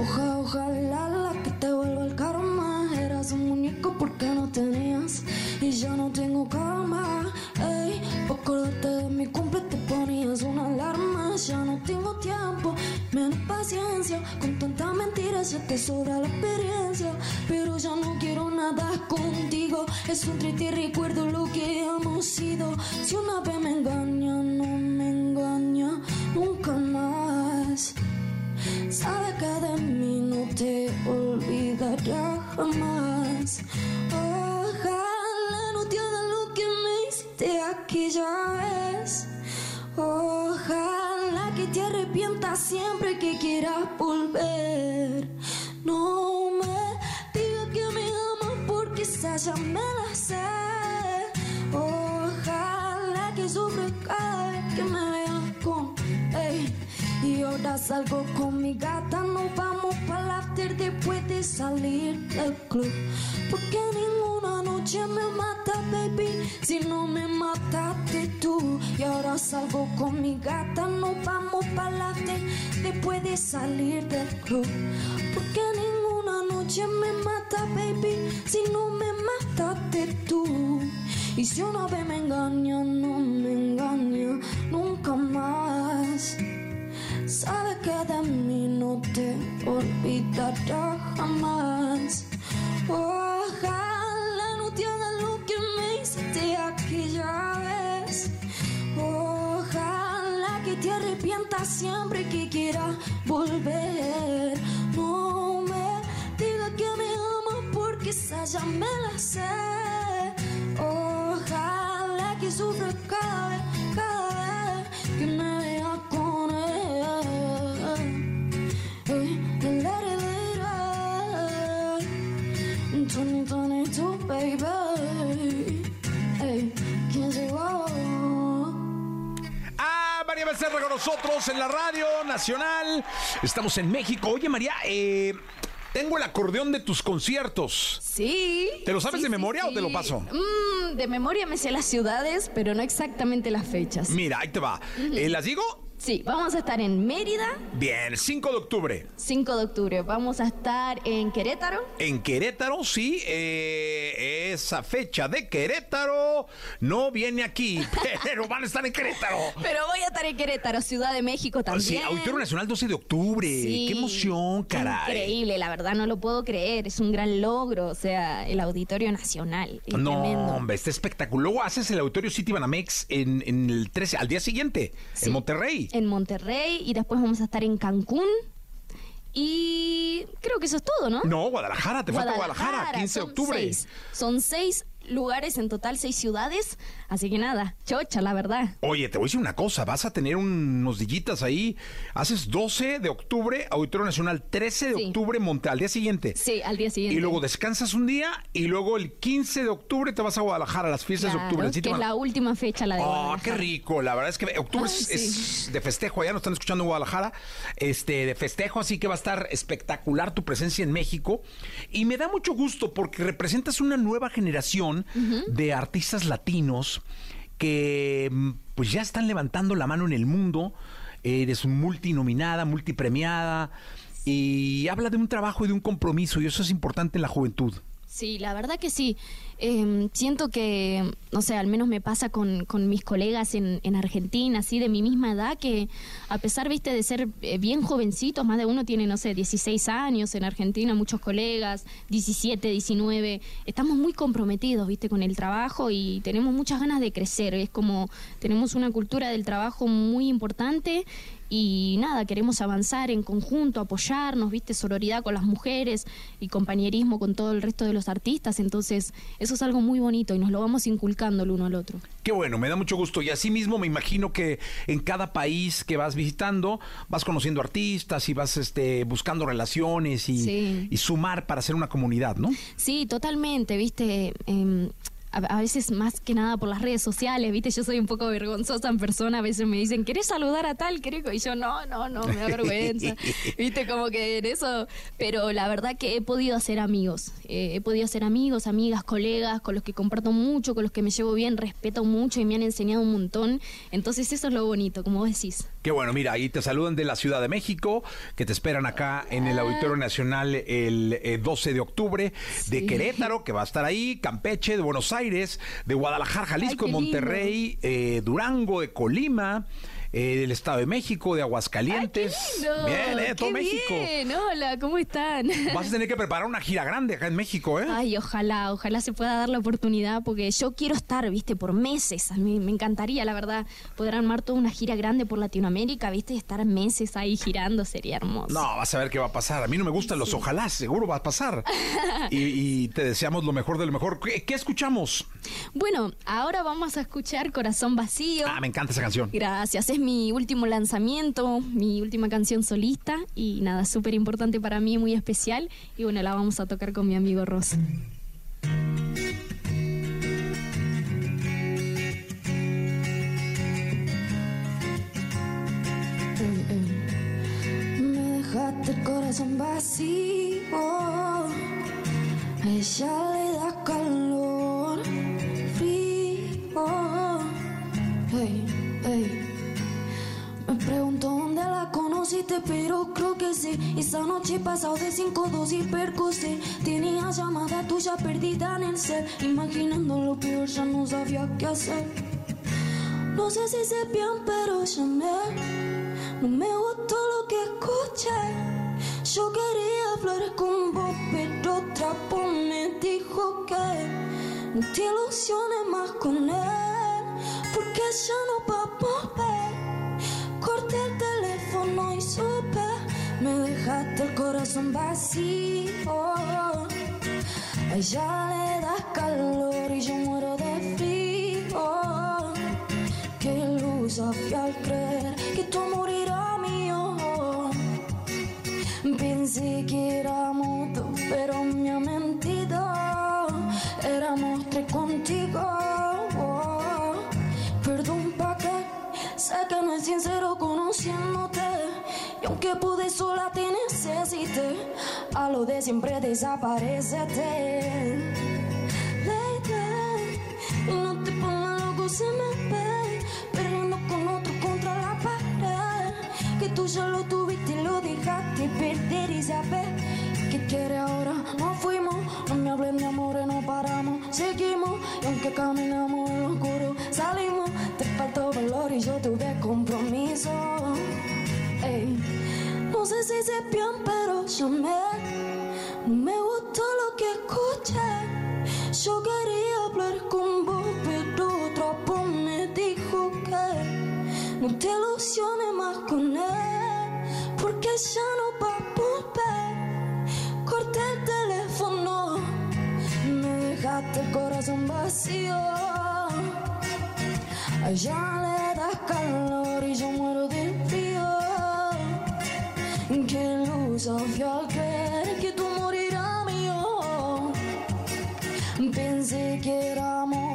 Oja, ojalá la que te vuelva el karma. Eras un muñeco porque no tenías y ya no tengo calma. Ey, acordarte de mi cumple te ponías una alarma. Ya no tengo Con tanta mentira ya te sobra la experiencia. Pero ya no quiero nada contigo. Es un triste recuerdo lo que hemos sido. Si una vez me engaña, no me engaña nunca más. Sabe que de mí no te olvidará jamás. Ojalá no te haga lo que me hiciste aquella vez. Ojalá que te arrepientas siempre que quieras volver. No me digas que me amas porque esa ya me la sé. Y ahora salgo con mi gata, nos vamos para el after después de salir del club. Porque ninguna noche me mata, baby, si no me mata mataste tú. Y ahora salgo con mi gata, nos vamos pa'lante después de salir del club. Porque ninguna noche me mata, baby, si no me mataste tú. Y si una vez me engaña, no me engaña nunca más. Que de mí no te olvidará jamás. Ojalá no te haga lo que me hiciste aquella vez. Ojalá que te arrepientas siempre que quieras volver. No me digas que me amas porque esa ya me la sé. Ojalá que sufra cada vez, Becerra con nosotros en la radio nacional. Estamos en México. Oye, María, eh, tengo el acordeón de tus conciertos. Sí. ¿Te lo sabes sí, de sí, memoria o te lo paso? Mm, de memoria me sé las ciudades, pero no exactamente las fechas. Mira, ahí te va. Eh, ¿Las digo? Sí, vamos a estar en Mérida, Bien, 5 de octubre. 5 de octubre. Vamos a estar en Querétaro. En Querétaro, sí, eh, esa fecha de Querétaro no viene aquí, pero van a estar en Querétaro. Pero voy a estar en Querétaro, Ciudad de México Sí, también. Auditorio Nacional 12 de octubre. Sí. Qué emoción, caray. Increíble, la verdad no lo puedo creer. Es un gran logro, o sea, el Auditorio Nacional. Es No, tremendo. hombre, está espectacular. Luego haces el Auditorio City Banamex en, en el 13, al día siguiente, Sí. en Monterrey. En Monterrey y después vamos a estar en Cancún. Y creo que eso es todo, ¿no? No, Guadalajara, te falta Guadalajara, 15 de octubre. seis. Son seis lugares en total, seis ciudades. Así que nada, chocha, la verdad. Oye, te voy a decir una cosa, vas a tener unos dillitas ahí. Haces 12 de octubre, Auditorio Nacional, 13 de Sí. octubre, Monte, al día siguiente. Sí, al día siguiente. Y luego descansas un día y luego el 15 de octubre te vas a Guadalajara, a las fiestas de octubre. el que es la última fecha, la de Oh, qué rico. La verdad es que octubre Ay, es, sí. es de festejo. Allá nos están escuchando en Guadalajara. Este, de festejo, así que va a estar espectacular tu presencia en México. Y me da mucho gusto porque representas una nueva generación de artistas latinos que mm, pues ya están levantando la mano en el mundo. Eres multinominada, multipremiada. Y habla de un trabajo y de un compromiso. Y eso es importante en la juventud. Sí, la verdad que sí. Eh, siento que, no sé, al menos me pasa con, con mis colegas en, en Argentina, así de mi misma edad, que a pesar, viste, de ser eh, bien jovencitos, más de uno tiene, no sé, 16 años en Argentina, muchos colegas, 17, 19, estamos muy comprometidos, viste, con el trabajo y tenemos muchas ganas de crecer. Es como, tenemos una cultura del trabajo muy importante y nada, queremos avanzar en conjunto, apoyarnos, viste, sororidad con las mujeres y compañerismo con todo el resto de los artistas, entonces eso es algo muy bonito y nos lo vamos inculcando el uno al otro. Qué bueno, me da mucho gusto. Y así mismo me imagino que en cada país que vas visitando, vas conociendo artistas y vas este, buscando relaciones y, Sí. y sumar para hacer una comunidad, ¿no? Sí, totalmente, viste. em, a, a veces más que nada por las redes sociales, viste, yo soy un poco vergonzosa en persona, a veces me dicen, ¿querés saludar a tal? Querido? Y yo, no, no, no, me da vergüenza, viste, como que en eso, pero la verdad que he podido hacer amigos, eh, he podido hacer amigos, amigas, colegas, con los que comparto mucho, con los que me llevo bien, respeto mucho y me han enseñado un montón, entonces eso es lo bonito, como vos decís. Qué bueno, mira, ahí te saludan de la Ciudad de México, que te esperan acá en el Auditorio Nacional el eh, 12 de octubre, de. Querétaro, que va a estar ahí, Campeche, de Buenos Aires, de Guadalajara, Jalisco, Ay. Monterrey, eh, Durango, de Colima, eh, del Estado de México, de Aguascalientes. Lindo, Bien, eh, todo qué México. bien, hola, ¿cómo están? Vas a tener que preparar una gira grande acá en México, ¿eh? Ay, ojalá, ojalá se pueda dar la oportunidad porque yo quiero estar, viste, por meses. A mí me encantaría, la verdad, poder armar toda una gira grande por Latinoamérica, viste, y estar meses ahí girando sería hermoso. No, vas a ver qué va a pasar. A mí no me gustan los ojalá, seguro va a pasar. y, y te deseamos lo mejor de lo mejor. ¿Qué, qué escuchamos? Bueno, ahora vamos a escuchar Corazón Vacío. Ah, me encanta esa canción. Gracias, es mi último lanzamiento, mi última canción solista y nada, súper importante para mí, muy especial. Y bueno, la vamos a tocar con mi amigo Ross. El corazón vacío. Ella le pero creo que sí. Esa noche he pasado de cinco dos y percocé. Tenía llamada tuya perdida en el cel. Imaginando lo peor, ya no sabía qué hacer. No sé si sé bien, pero llamé. No me gustó lo que escuché. Yo quería hablar con vos, pero otra voz me dijo que no te ilusiones más con él, porque ya no va el corazón vacío. Ella le das calor y yo muero de frío. Qué luz había al creer que tú morirás mío. Pensé que éramos dos, pero me ha mentido. Éramos tres contigo. Perdón pa' que sé que no es sincero conociéndote. Y aunque pude sola te necesité, a lo de siempre desaparecete. Lady, no te pongas loco, se me ve. Perdiendo con otro contra la pared. Que tú ya lo tuviste y lo dejaste perder y saber que quiere ahora. No fuimos, no me hables de amor, no paramos, seguimos. Y aunque caminamos en oscuro, salimos. Te faltó valor y yo tuve compromiso. Ey, no sé si bien, pero llamé. No me gustó lo que escuché. Yo quería hablar con vos, pero otra voz me dijo que no te ilusiones más con él, porque ya no va a volver. Corté el teléfono, me dejaste el corazón vacío. Allá le das calor y yo muero de frío. Al creer que tú morirás mío. Pensé que éramos dos,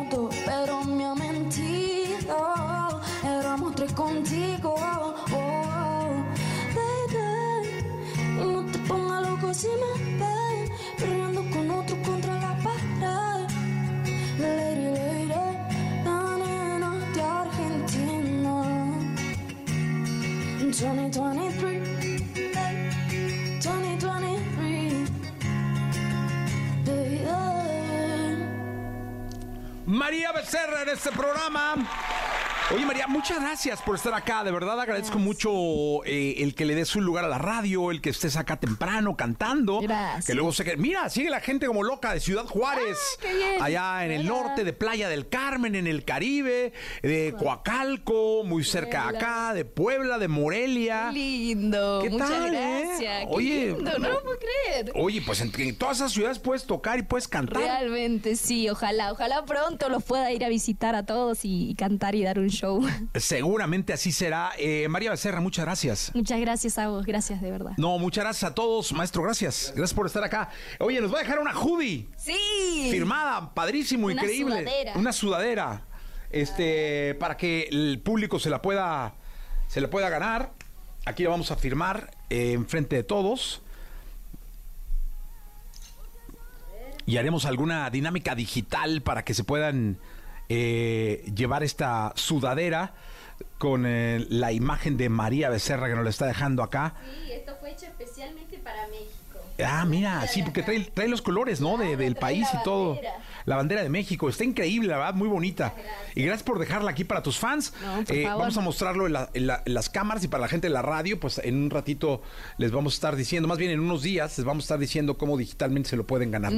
Becerra en este programa. Oye María, muchas gracias por estar acá. De verdad agradezco mucho eh, el que le des un lugar a la radio, el que estés acá temprano cantando. Gracias. Que luego se que mira, sigue la gente como loca de Ciudad Juárez, Ah, qué bien. allá en el norte de Playa del Carmen, en el Caribe, de Coacalco, muy cerca de acá, de Puebla, de Morelia. Qué lindo. ¿Qué Muchas tal, eh? gracias. Qué Oye, lindo, no lo puedo creer. Oye, pues en, en todas esas ciudades puedes tocar y puedes cantar. Realmente sí, ojalá, ojalá pronto los pueda ir a visitar a todos y, y cantar y dar un show. Seguramente así será. Eh, María Becerra, muchas gracias. Muchas gracias a vos, gracias de verdad. No, muchas gracias a todos, maestro, gracias. Gracias por estar acá. Oye, nos va a dejar una hoodie Sí. firmada, padrísimo, Una increíble. sudadera. Una sudadera. Este, para que el público se la pueda se la pueda ganar. Aquí la vamos a firmar eh, enfrente de todos. Y haremos alguna dinámica digital para que se puedan eh, llevar esta sudadera con eh, la imagen de María Becerra que nos la está dejando acá. Sí, esto fue hecho especialmente para México. Ah, mira, sí, porque trae, trae los colores, ¿no? De- del país y todo. La bandera de México. Está increíble, la verdad, muy bonita. Y gracias por dejarla aquí para tus fans. No, por Eh, favor. vamos a mostrarlo en, la- en la- en las cámaras y para la gente de la radio, pues en un ratito les vamos a estar diciendo, más bien en unos días les vamos a estar diciendo cómo digitalmente se lo pueden ganar.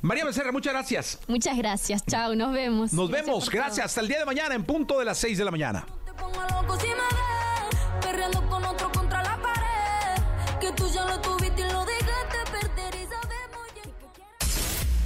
María Becerra, muchas gracias. Muchas gracias, chao, nos vemos. Nos Gracias vemos, todo. gracias. Hasta el día de mañana en punto de las 6 de la mañana. te pongas loco si me ves Perreando con otro contra la pared Que tú ya lo tuviste y lo